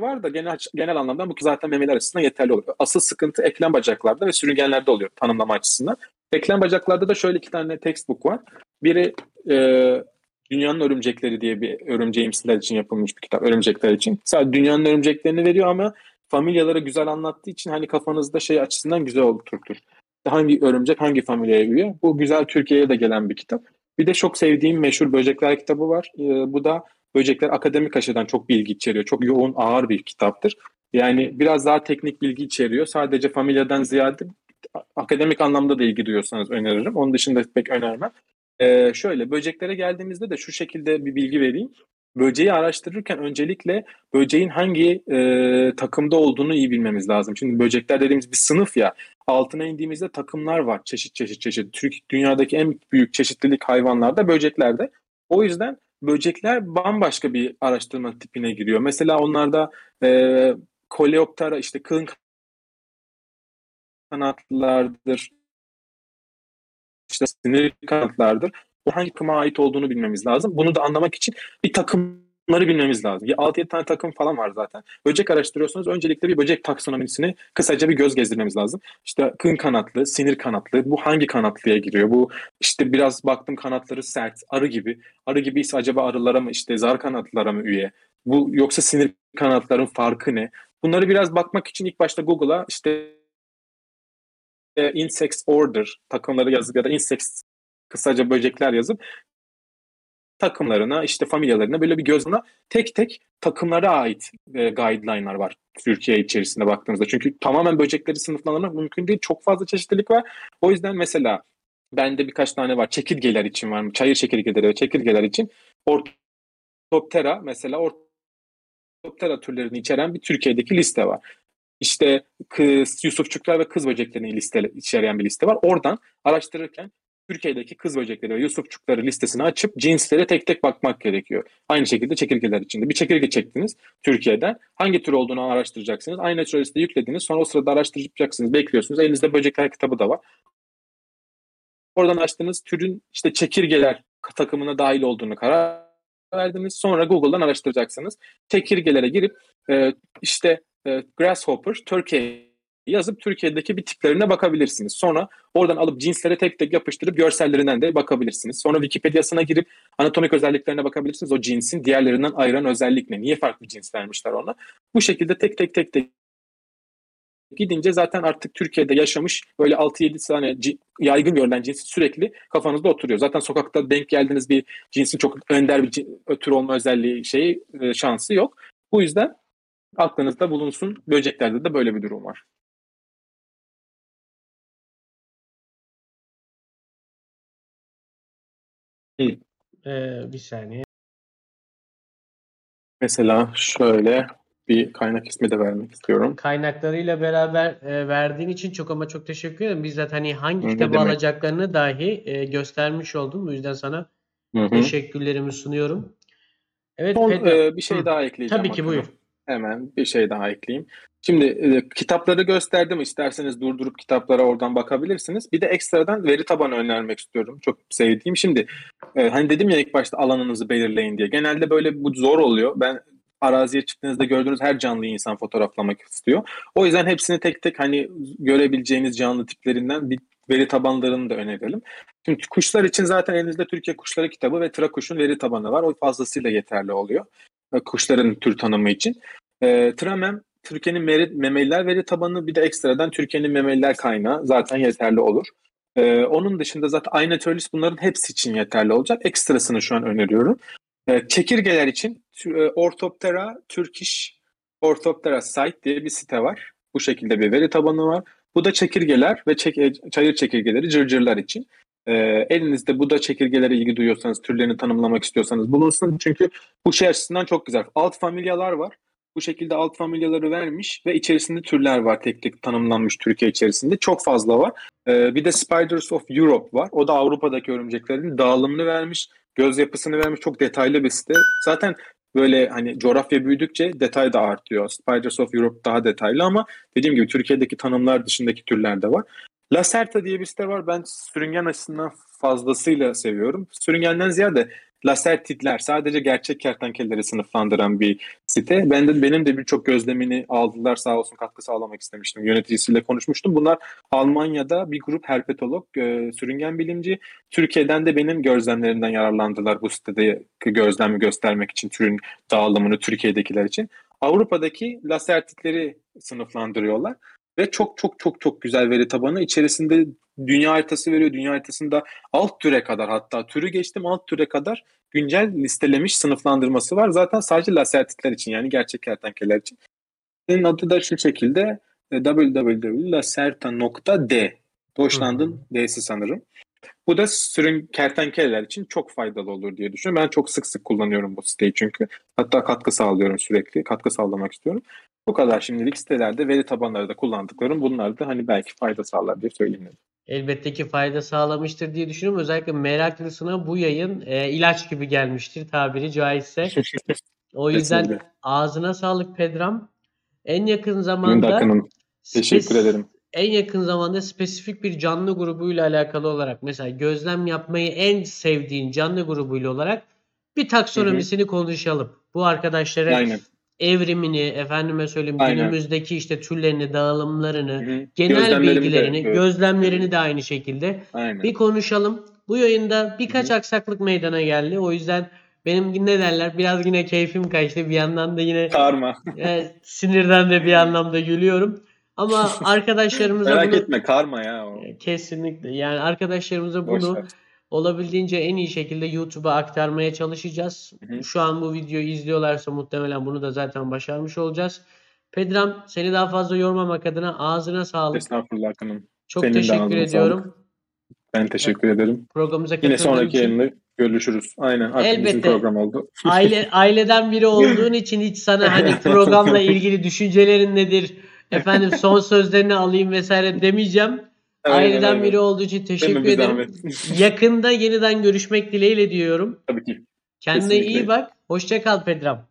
var da genel genel anlamda bu zaten memeler açısından yeterli oluyor. Asıl sıkıntı eklem bacaklarda ve sürüngenlerde oluyor tanımlama açısından. Eklem bacaklarda da şöyle iki tane textbook var. Biri e, Dünyanın Örümcekleri diye bir örümceğimsiler için yapılmış bir kitap. Örümcekler için. Sadece dünyanın örümceklerini veriyor ama familyaları güzel anlattığı için hani kafanızda şey açısından güzel oturtur. Hangi örümcek hangi familyaya üye? Bu güzel Türkiye'ye de gelen bir kitap. Bir de çok sevdiğim meşhur Böcekler kitabı var. E, bu da Böcekler akademik açıdan çok bilgi içeriyor. Çok yoğun, ağır bir kitaptır. Yani biraz daha teknik bilgi içeriyor. Sadece familyadan ziyade akademik anlamda da ilgi duyuyorsanız öneririm. Onun dışında pek önermem. Ee, şöyle böceklere geldiğimizde de şu şekilde bir bilgi vereyim. Böceği araştırırken öncelikle böceğin hangi e, takımda olduğunu iyi bilmemiz lazım. Şimdi böcekler dediğimiz bir sınıf ya. Altına indiğimizde takımlar var çeşit çeşit çeşit. Türk dünyadaki en büyük çeşitlilik hayvanlarda böceklerde. O yüzden böcekler bambaşka bir araştırma tipine giriyor. Mesela onlarda e, koleoptera işte kılın kanatlardır, işte sinir kanatlardır. Hangi kıma ait olduğunu bilmemiz lazım. Bunu da anlamak için bir takımları bilmemiz lazım. 6-7 tane takım falan var zaten. Böcek araştırıyorsunuz. Öncelikle bir böcek taksonomisini kısaca bir göz gezdirmemiz lazım. İşte kın kanatlı, sinir kanatlı. Bu hangi kanatlıya giriyor? Bu işte biraz baktım kanatları sert, arı gibi. Arı gibi ise acaba arılara mı işte zar kanatlılara mı üye? Bu yoksa sinir kanatların farkı ne? Bunları biraz bakmak için ilk başta Google'a işte insects order takımları yazıp ya da insects kısaca böcekler yazıp takımlarına işte familyalarına böyle bir gözüne tek tek takımlara ait e, guideline'lar var Türkiye içerisinde baktığımızda. Çünkü tamamen böcekleri sınıflandırmak mümkün değil. Çok fazla çeşitlilik var. O yüzden mesela bende birkaç tane var. Çekirgeler için var mı? Çayır çekirgeleri ve çekirgeler için Orthoptera mesela Orthoptera türlerini içeren bir Türkiye'deki liste var işte kız, Yusufçuklar ve kız böceklerini liste, içeren bir liste var. Oradan araştırırken Türkiye'deki kız böcekleri ve Yusufçukları listesini açıp cinslere tek tek bakmak gerekiyor. Aynı şekilde çekirgeler içinde. Bir çekirge çektiniz Türkiye'den. Hangi tür olduğunu araştıracaksınız. Aynı liste yüklediniz. Sonra o sırada araştıracaksınız. Bekliyorsunuz. Elinizde böcekler kitabı da var. Oradan açtığınız türün işte çekirgeler takımına dahil olduğunu karar verdiniz. Sonra Google'dan araştıracaksınız. Çekirgelere girip işte Grasshopper Türkiye yazıp Türkiye'deki bir tiplerine bakabilirsiniz. Sonra oradan alıp cinslere tek tek yapıştırıp görsellerinden de bakabilirsiniz. Sonra Wikipedia'sına girip anatomik özelliklerine bakabilirsiniz. O cinsin diğerlerinden ayıran özellik ne? Niye farklı cins vermişler ona? Bu şekilde tek tek tek tek gidince zaten artık Türkiye'de yaşamış böyle 6-7 tane yaygın görülen cins sürekli kafanızda oturuyor. Zaten sokakta denk geldiğiniz bir cinsin çok önder bir tür olma özelliği şeyi e, şansı yok. Bu yüzden aklınızda bulunsun. Böceklerde de böyle bir durum var. Ee, bir saniye. Mesela şöyle bir kaynak ismi de vermek istiyorum. Kaynaklarıyla beraber e, verdiğin için çok ama çok teşekkür ederim. Bizzat hani hangi Ne kitabı demek. alacaklarını dahi e, göstermiş oldun. Bu yüzden sana Hı hı. teşekkürlerimi sunuyorum. Evet Son Pedro. e, bir şey Hı. daha ekleyeceğim. Tabii ki bakalım. buyur. Hemen bir şey daha ekleyeyim. Şimdi e, kitapları gösterdim. İsterseniz durdurup kitaplara oradan bakabilirsiniz. Bir de ekstradan veri tabanı önermek istiyorum. Çok sevdiğim. Şimdi e, hani dedim ya ilk başta alanınızı belirleyin diye. Genelde böyle bu zor oluyor. Ben araziye çıktığınızda gördüğünüz her canlıyı insan fotoğraflamak istiyor. O yüzden hepsini tek tek hani görebileceğiniz canlı tiplerinden bir veri tabanlarını da önerelim. Şimdi kuşlar için zaten elinizde Türkiye Kuşları kitabı ve Trakuş'un veri tabanı var. O fazlasıyla yeterli oluyor. E, Kuşların tür tanımı için. E, Tramem Türkiye'nin meri- memeliler veri tabanı bir de ekstradan Türkiye'nin memeliler kaynağı zaten yeterli olur. E, onun dışında zaten iNaturalist bunların hepsi için yeterli olacak. Ekstrasını şu an öneriyorum. E, çekirgeler için e, Orthoptera Turkish Orthoptera Site diye bir site var. Bu şekilde bir veri tabanı var. Bu da çekirgeler ve çek- çayır çekirgeleri cırcırlar için. Ee, elinizde bu da çekirgelere ilgi duyuyorsanız, türlerini tanımlamak istiyorsanız bulunsun. Çünkü bu şey açısından çok güzel. Alt familyalar var. Bu şekilde alt familyaları vermiş ve içerisinde türler var tek tek tanımlanmış Türkiye içerisinde. Çok fazla var. Ee, bir de Spiders of Europe var. O da Avrupa'daki örümceklerin dağılımını vermiş, göz yapısını vermiş. Çok detaylı bir site. Zaten böyle hani coğrafya büyüdükçe detay da artıyor. Spiders of Europe daha detaylı ama dediğim gibi Türkiye'deki tanımlar dışındaki türler de var. Lacerta diye bir site var. Ben sürüngen açısından fazlasıyla seviyorum. Sürüngenden ziyade Lacertidler sadece gerçek kertenkeleleri sınıflandıran bir site. Ben de, benim de birçok gözlemini aldılar sağ olsun katkı sağlamak istemiştim. Yöneticisiyle konuşmuştum. Bunlar Almanya'da bir grup herpetolog, e, sürüngen bilimci. Türkiye'den de benim gözlemlerimden yararlandılar bu sitede gözlemi göstermek için türün dağılımını Türkiye'dekiler için. Avrupa'daki lasertitleri sınıflandırıyorlar ve çok çok çok çok güzel veri tabanı içerisinde dünya haritası veriyor. Dünya haritasında alt türe kadar hatta türü geçtim alt türe kadar güncel listelemiş sınıflandırması var. Zaten sadece lasertitler için yani gerçek kertenkeleler için. Senin adı da şu şekilde e, www.lacerta.d Deutschland'ın D'si sanırım. Bu da sürün kertenkeleler için çok faydalı olur diye düşünüyorum. Ben çok sık sık kullanıyorum bu siteyi çünkü. Hatta katkı sağlıyorum sürekli. Katkı sağlamak istiyorum. Bu kadar şimdilik sitelerde veri tabanları da kullandıklarım. Bunlar da hani belki fayda sağlar diye söyleyeyim dedim. Elbette ki fayda sağlamıştır diye düşünüyorum. Özellikle meraklısına bu yayın e, ilaç gibi gelmiştir tabiri caizse. O yüzden Kesinlikle. ağzına sağlık Pedram. En yakın zamanda. Teşekkür ederim. En yakın zamanda spesifik bir canlı grubuyla alakalı olarak mesela gözlem yapmayı en sevdiğin canlı grubuyla olarak bir taksonomisini konuşalım. Bu arkadaşlara Aynen. Evrimini, efendime söyleyeyim Aynen. günümüzdeki işte türlerini, dağılımlarını, Hı hı. genel de- bilgilerini, evet. gözlemlerini de aynı şekilde Aynen. bir konuşalım. Bu yayında birkaç Hı aksaklık meydana geldi. O yüzden benim ne derler biraz yine keyfim kaçtı. Bir yandan da yine Karma. e, sinirden de bir anlamda gülüyorum. Ama arkadaşlarımıza Merak bunu etme karma ya o. kesinlikle yani arkadaşlarımıza Boş bunu ver. Olabildiğince en iyi şekilde YouTube'a aktarmaya çalışacağız. Hı hı. Şu an bu videoyu izliyorlarsa muhtemelen bunu da zaten başarmış olacağız. Pedram seni daha fazla yormamak adına ağzına sağlık. Estağfurullah Akın'ım. Çok senin teşekkür ediyorum. Ben teşekkür ederim. Programımıza Yine sonraki için. yayında görüşürüz. Aynen. Elbette. program oldu. Aile aileden biri olduğun için hiç sana hani programla ilgili düşüncelerin nedir? Efendim son sözlerini alayım vesaire demeyeceğim. Aileden aynen. biri olduğu için teşekkür ederim. Yakında yeniden görüşmek dileğiyle diyorum. Tabii ki. Kendine Kesinlikle. iyi bak. Hoşça kal Pedram.